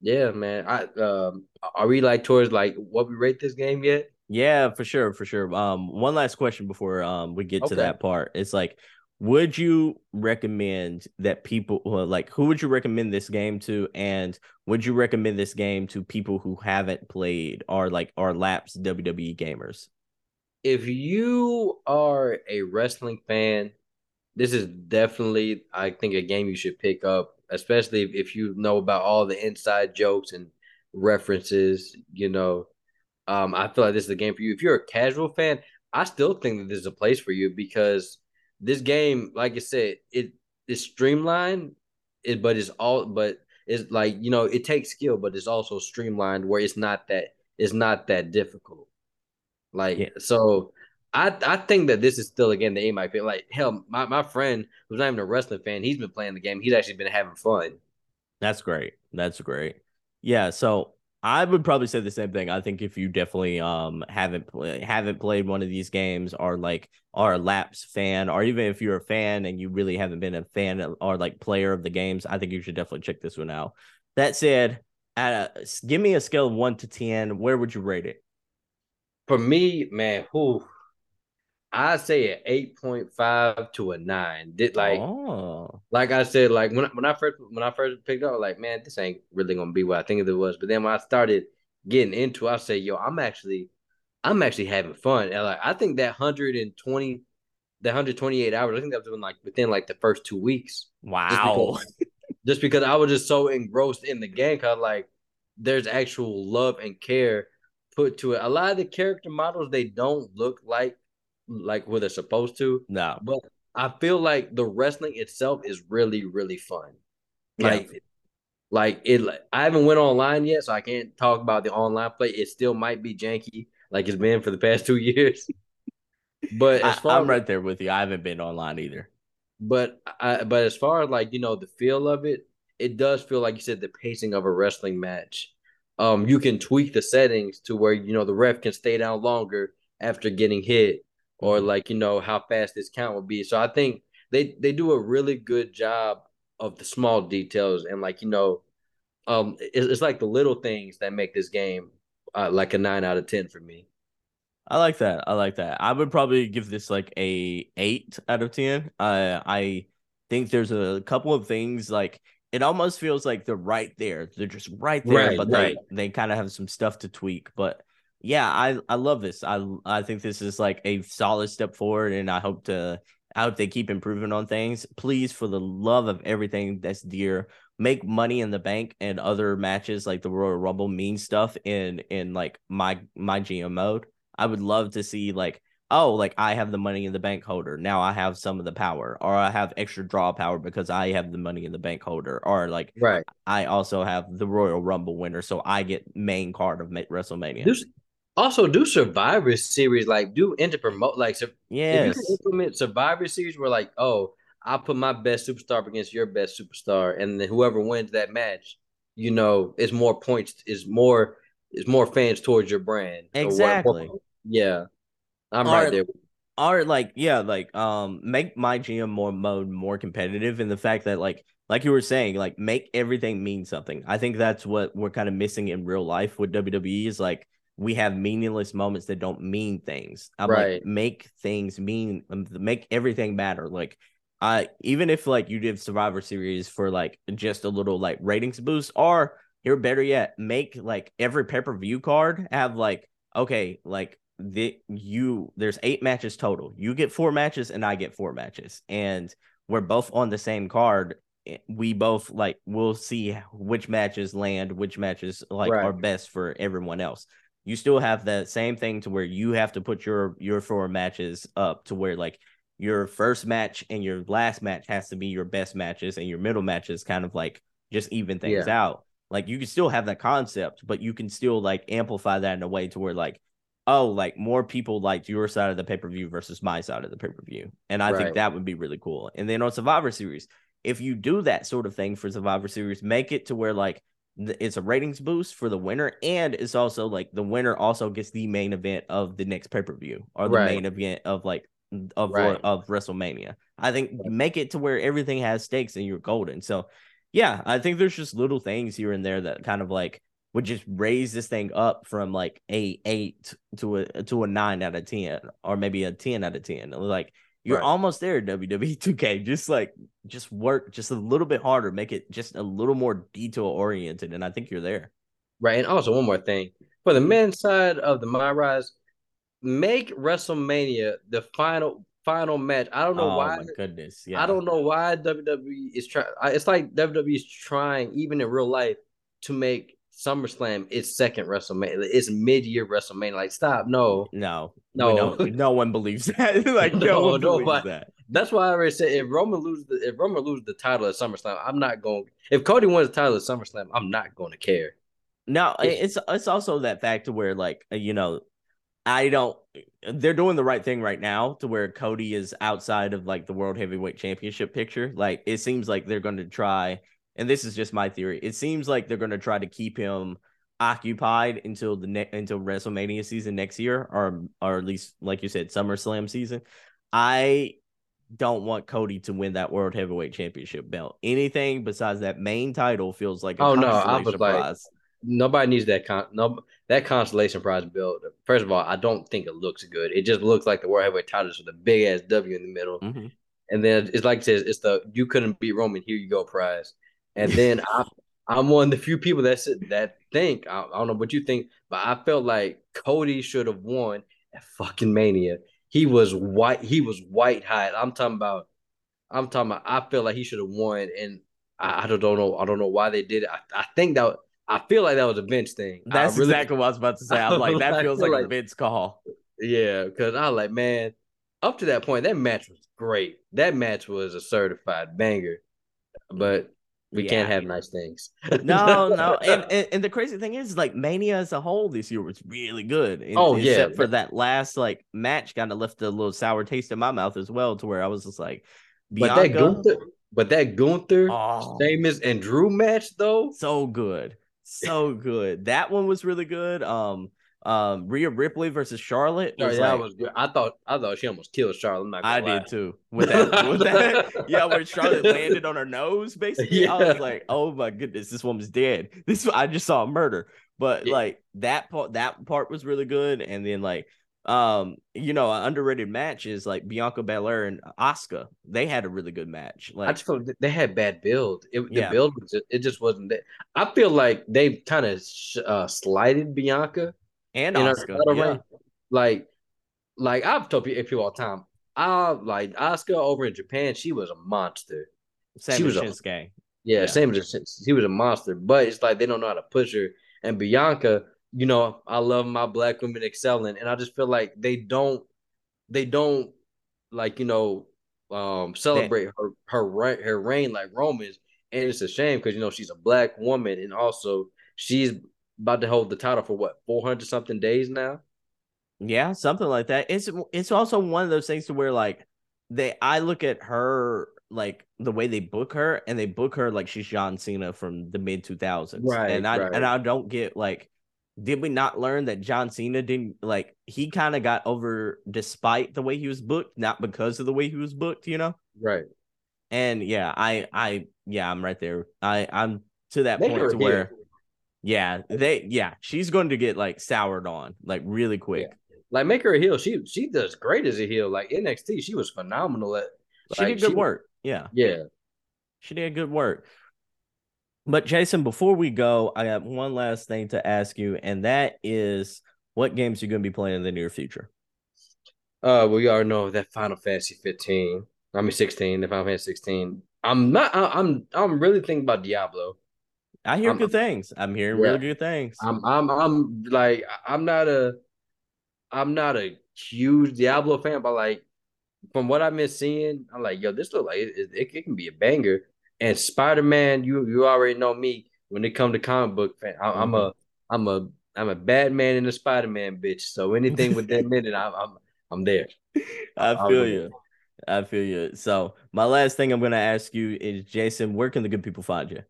Speaker 2: yeah, man. I um, are we like towards like what we rate this game yet?
Speaker 1: Yeah, for sure, for sure. Um, one last question before um we get to that part. It's like, would you recommend that people like who would you recommend this game to, and would you recommend this game to people who haven't played or like are lapsed WWE gamers?
Speaker 2: If you are a wrestling fan, this is definitely I think a game you should pick up, especially if, you know about all the inside jokes and references. You know, um, I feel like this is a game for you. If you're a casual fan, I still think that this is a place for you because this game, like I said, it is streamlined, it but it's all but it's like you know it takes skill, but it's also streamlined where it's not that it's not that difficult. Like
Speaker 1: Yeah.
Speaker 2: so, I I think that this is still again the aim I feel like hell. My my friend who's not even a wrestling fan, he's been playing the game. He's actually been having fun.
Speaker 1: That's great. That's great. Yeah, so I would probably say the same thing. I think if you definitely um haven't play, haven't played one of these games or like are a lapsed fan or even if you're a fan and you really haven't been a fan or like player of the games, I think you should definitely check this one out. That said, at a, give me a scale of 1 to 10, where would you rate it?
Speaker 2: For me, man, who I say an eight point five to a nine. Did like
Speaker 1: oh.
Speaker 2: like I said, like when when I first when I first picked up, like man, this ain't really gonna be what I think it was. But then when I started getting into, it, I say, yo, I'm actually I'm actually having fun. And like I think that hundred and twenty, that hundred twenty eight hours, I think that was in like within like the first two weeks.
Speaker 1: Wow. <laughs>
Speaker 2: just because I was just so engrossed in the game, cause like there's actual love and care put to it. A lot of the character models they don't look like like what they're supposed to,
Speaker 1: no.
Speaker 2: but I feel like the wrestling itself is really really fun.
Speaker 1: Yeah.
Speaker 2: Like like it I haven't went online yet, so I can't talk about the online play. It still might be janky like it's been for the past <laughs> two years. But as
Speaker 1: I,
Speaker 2: far
Speaker 1: I'm
Speaker 2: as
Speaker 1: right there with you. I haven't been online either.
Speaker 2: but I, but as far as like you know the feel of it, it does feel like you said the pacing of a wrestling match. Um, you can tweak the settings to where you know the ref can stay down longer after getting hit, or
Speaker 1: Mhm.
Speaker 2: like you know how fast this count will be. So I think they they do a really good job of the small details and like you know, um, it's, it's like the little things that make this game uh, like a nine out of ten for me.
Speaker 1: I like that. I like that. I would probably give this like a eight out of ten. Uh, I think there's a couple of things like it almost feels like they're right there. They're just right there,
Speaker 2: Right,
Speaker 1: but
Speaker 2: right.
Speaker 1: they they kind of have some stuff to tweak. But yeah, I I love this. I I think this is like a solid step forward, and I hope to I hope they keep improving on things. Please, for the love of everything that's dear, make money in the bank and other matches like the Royal Rumble mean stuff in in like my my GM mode. I would love to see like, oh, like I have the money in the bank holder. Now I have some of the power, or I have extra draw power because I have the money in the bank holder, or like
Speaker 2: Right.
Speaker 1: I also have the Royal Rumble winner, so I get main card of WrestleMania.
Speaker 2: Do, also do Survivor Series like do inter promote like
Speaker 1: yes,
Speaker 2: you implement Survivor Series where like, oh, I'll put my best superstar against your best superstar, and then whoever wins that match, you know, is more points, is more, is more fans towards your brand.
Speaker 1: Exactly.
Speaker 2: yeah, I'm
Speaker 1: Or-
Speaker 2: right there.
Speaker 1: or like yeah like um make my gm more mode more competitive in the fact that like like you were saying like make everything mean something i think that's what we're kind of missing in real life with wwe is like we have meaningless moments that don't mean things i'm
Speaker 2: Right.
Speaker 1: like make things mean um, make everything matter like I even if like you did survivor series for like just a little like ratings boost or here better yet make like every pay-per-view card have like okay like the you there's eight matches total. You get four matches and I get four matches, and we're both on the same card. Eh, we both like we'll see which matches land, which matches like
Speaker 2: Right.
Speaker 1: are best for everyone else. You still have that same thing to where you have to put your your four matches up to where like your first match and your last match has to be your best matches, and your middle matches kind of like just even things out. Like you can still have that concept, but you can still like amplify that in a way to where like, oh, like more people liked your side of the pay per view versus my side of the pay per view, and I
Speaker 2: Right.
Speaker 1: think that would be really cool. And then on Survivor Series, if you do that sort of thing for Survivor Series, make it to where like it's a ratings boost for the winner, and it's also like the winner also gets the main event of the next pay per view or the
Speaker 2: Right.
Speaker 1: main event of like of
Speaker 2: Right.
Speaker 1: of WrestleMania. I think make it to where everything has stakes and you're golden. So yeah, I think there's just little things here and there that kind of like would just raise this thing up from like a eight to a to a nine out of ten, or maybe a ten out of ten. Like you're
Speaker 2: Right.
Speaker 1: almost there, WWE 2K. Just like just work just a little bit harder, make it just a little more detail oriented, and I think you're there.
Speaker 2: Right. And also one more thing. For the men's side of the My Rise, make WrestleMania the final final match. I don't know
Speaker 1: oh
Speaker 2: why
Speaker 1: my goodness, yeah.
Speaker 2: I don't know why WWE is trying. It's like WWE is trying, even in real life, to make SummerSlam is second WrestleMania. It's mid-year WrestleMania. Like, stop! No,
Speaker 1: No,
Speaker 2: No.
Speaker 1: no one believes <laughs> that. <laughs> like no,
Speaker 2: No,
Speaker 1: one believes
Speaker 2: nobody.
Speaker 1: that.
Speaker 2: that's why I already said if Roman loses the if Roman loses the title at SummerSlam, I'm not going. If Cody wins the title at SummerSlam, I'm not going to care.
Speaker 1: No, it's it's also that fact to where like uh, you know, I don't. They're doing the right thing right now to where Cody is outside of like the World Heavyweight Championship picture. Like it seems like they're going to try, and this is just my theory. It seems like they're going to try to keep him occupied until the ne- until WrestleMania season next year, or or at least like you said, SummerSlam season. I don't want Cody to win that World Heavyweight Championship belt. Anything besides that main title feels like a
Speaker 2: Oh, no, I was like-
Speaker 1: prize.
Speaker 2: Nobody needs that con. No, that consolation prize belt. First of all, I don't think it looks good. It just looks like the World Heavyweight titles with a big ass W in the middle.
Speaker 1: Mhm.
Speaker 2: And then it's like it says, it's the you couldn't beat Roman. Here you go, prize. And then I, I'm one of the few people that that think I, I don't know what you think, but I felt like Cody should have won at fucking Mania. He was white. He was white hot. I'm talking about. I'm talking about. I feel like he should have won, and I, I don't know. I don't know why they did it. I, I think that I feel like that was a Vince thing.
Speaker 1: That's
Speaker 2: really-
Speaker 1: exactly what I was about to say. I'm like, that <laughs> feels
Speaker 2: feel
Speaker 1: like, a Vince call.
Speaker 2: Yeah, because I like, man, up to that point, that match was great. That match was a certified banger. But we can't
Speaker 1: Yeah.
Speaker 2: have nice things. <laughs>
Speaker 1: No, no, <laughs> and, and and the crazy thing is, like Mania as a whole this year was really good. and-
Speaker 2: Oh, yeah.
Speaker 1: except for that last like match, kind of left a little sour taste in my mouth as well, to where I was just like,
Speaker 2: but that Gunther, but that Gunther,
Speaker 1: oh,
Speaker 2: Sheamus, and Drew match though.
Speaker 1: so good, so good. That one was really good. Um, um, Rhea Ripley versus Charlotte
Speaker 2: Yeah,
Speaker 1: was
Speaker 2: that
Speaker 1: like,
Speaker 2: was good. I thought I thought she almost killed Charlotte.
Speaker 1: I
Speaker 2: lie.
Speaker 1: did too. With that, with that, <laughs> yeah, where Charlotte landed on her nose, basically. I was like, oh my goodness, this woman's dead. <laughs> This I just saw a murder. But
Speaker 2: Yeah.
Speaker 1: like that part, that part was really good. And then like, um, you know, an underrated match is like Bianca Belair and Asuka. They had a really good match.
Speaker 2: I
Speaker 1: Like,
Speaker 2: just feel they had bad build. It,
Speaker 1: Yeah.
Speaker 2: The build was just, it just wasn't that. I feel like they kind of uh, slighted Bianca.
Speaker 1: And Asuka. Yeah.
Speaker 2: Like, like I've told people, all the time. I like Asuka over in Japan. She was a monster.
Speaker 1: Same
Speaker 2: she
Speaker 1: as
Speaker 2: was a-
Speaker 1: Shinsuke.
Speaker 2: Yeah,
Speaker 1: Yeah.
Speaker 2: same as he was a monster. But it's like they don't know how to push her. And Bianca, you know, I love my black women excelling, and I just feel like they don't, they don't, like you know, um, celebrate her her reign, her reign like Romans. And it's a shame because you know she's a black woman, and also she's about to hold the title for what four hundred something days now.
Speaker 1: Yeah, something like that. It's it's also one of those things to where like they I look at her like the way they book her and they book her like she's John Cena from the mid 2000s.
Speaker 2: Right,
Speaker 1: And I
Speaker 2: right.
Speaker 1: and I don't get like did we not learn that John Cena didn't like he kind of got over despite the way he was booked, not because of the way he was booked, you know?
Speaker 2: Right.
Speaker 1: And yeah, I I yeah, I'm right there. I I'm to that
Speaker 2: her
Speaker 1: point to where yeah, they yeah, she's going to get like soured on like really quick.
Speaker 2: Like make her a heel. She she does great as a heel. Like NXT, she was phenomenal at.
Speaker 1: She did good work. Yeah.
Speaker 2: Yeah.
Speaker 1: She did good work. But Jason, before we go, I got one last thing to ask you, and that is what games are you going to be playing in the near future?
Speaker 2: Uh, we already know that Final Fantasy 15. I mean 16, the Final Fantasy 16. I'm not. I, I'm. I'm really thinking about Diablo.
Speaker 1: I hear
Speaker 2: I'm-
Speaker 1: good things. I'm hearing
Speaker 2: Yeah.
Speaker 1: really good things.
Speaker 2: I'm. I'm. I'm like. I'm not a. I'm not a huge Diablo fan, but like from what I've been seeing, I'm like, yo, this look like it, it, it can be a banger. And Spider Man, you you already know me when it come to comic book fan. I, I'm a. Mm-hmm. I'm a. I'm a Batman and a Spider Man bitch. So anything with them in it, I'm. I'm. I'm there.
Speaker 1: I feel you. I feel you. So my last thing I'm going to ask you is, Jason, where can the good people find you?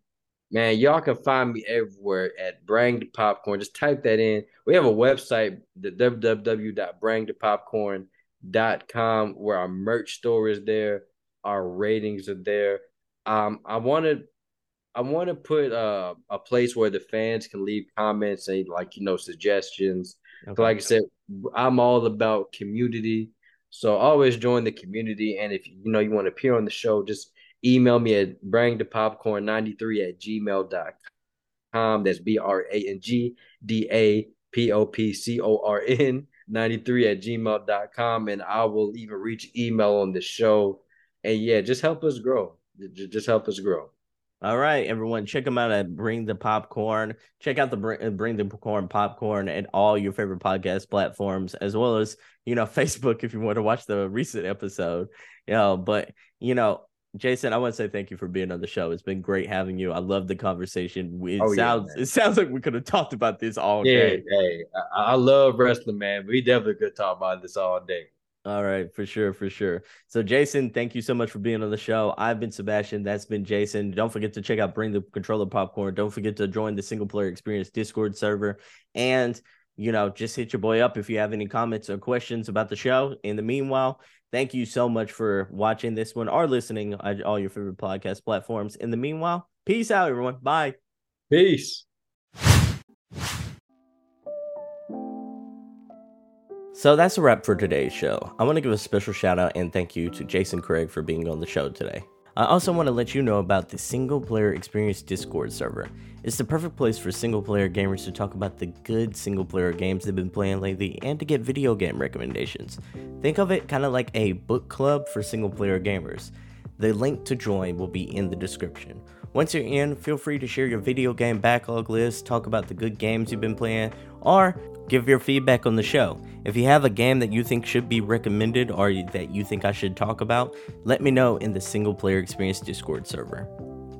Speaker 2: Man, y'all can find me everywhere at Brang the Popcorn. Just type that in. We have a website, the www.bringthepopcorn.com, where our merch store is there, our ratings are there. Um, I want to, I want to put uh, a place where the fans can leave comments and like you know suggestions.
Speaker 1: Okay.
Speaker 2: Like I said, I'm all about community. So always join the community. And if you know you want to appear on the show, just email me at brangdapopcorn93 at gmail.com. That's B-R-A-N-G D-A-P-O-P-C-O-R-N 93 at gmail.com. And I will even reach email on the show. And yeah, just help us grow. Just help us grow.
Speaker 1: All right, everyone, check them out at Bring the Popcorn. Check out the Bring, uh, Bring the Popcorn Popcorn at all your favorite podcast platforms, as well as you know <laughs> Facebook if you want to watch the recent episode. You know, but you know, Jason, I want to say thank you for being on the show. It's been great having you. I love the conversation. It
Speaker 2: Oh,
Speaker 1: sounds
Speaker 2: man.
Speaker 1: it sounds like we could have talked about this all
Speaker 2: Yeah,
Speaker 1: day.
Speaker 2: hey, I, I love wrestling, man. We definitely could talk about this all day.
Speaker 1: All right, for sure, for sure. So, Jason, thank you so much for being on the show. I've been Sebastion. That's been Jason. Don't forget to check out Bring the Controller Popcorn. Don't forget to join the Single Player Experience Discord server. And, you know, just hit your boy up if you have any comments or questions about the show. In the meanwhile, thank you so much for watching this one or listening on all your favorite podcast platforms. In the meanwhile, peace out, everyone. Bye.
Speaker 2: Peace.
Speaker 1: So that's a wrap for today's show. I want to give a special shout out and thank you to Jason Craig for being on the show today. I also want to let you know about the Single Player Experience Discord server. It's the perfect place for single player gamers to talk about the good single player games they've been playing lately and to get video game recommendations. Think of it kind of like a book club for single player gamers. The link to join will be in the description. Once you're in, feel free to share your video game backlog list, talk about the good games you've been playing, or give your feedback on the show. If you have a game that you think should be recommended or that you think I should talk about, let me know in the Single Player Experience Discord server.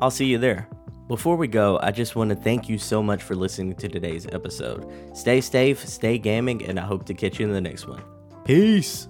Speaker 1: I'll see you there. Before we go, I just want to thank you so much for listening to today's episode. Stay safe, stay gaming, and I hope to catch you in the next one. Peace!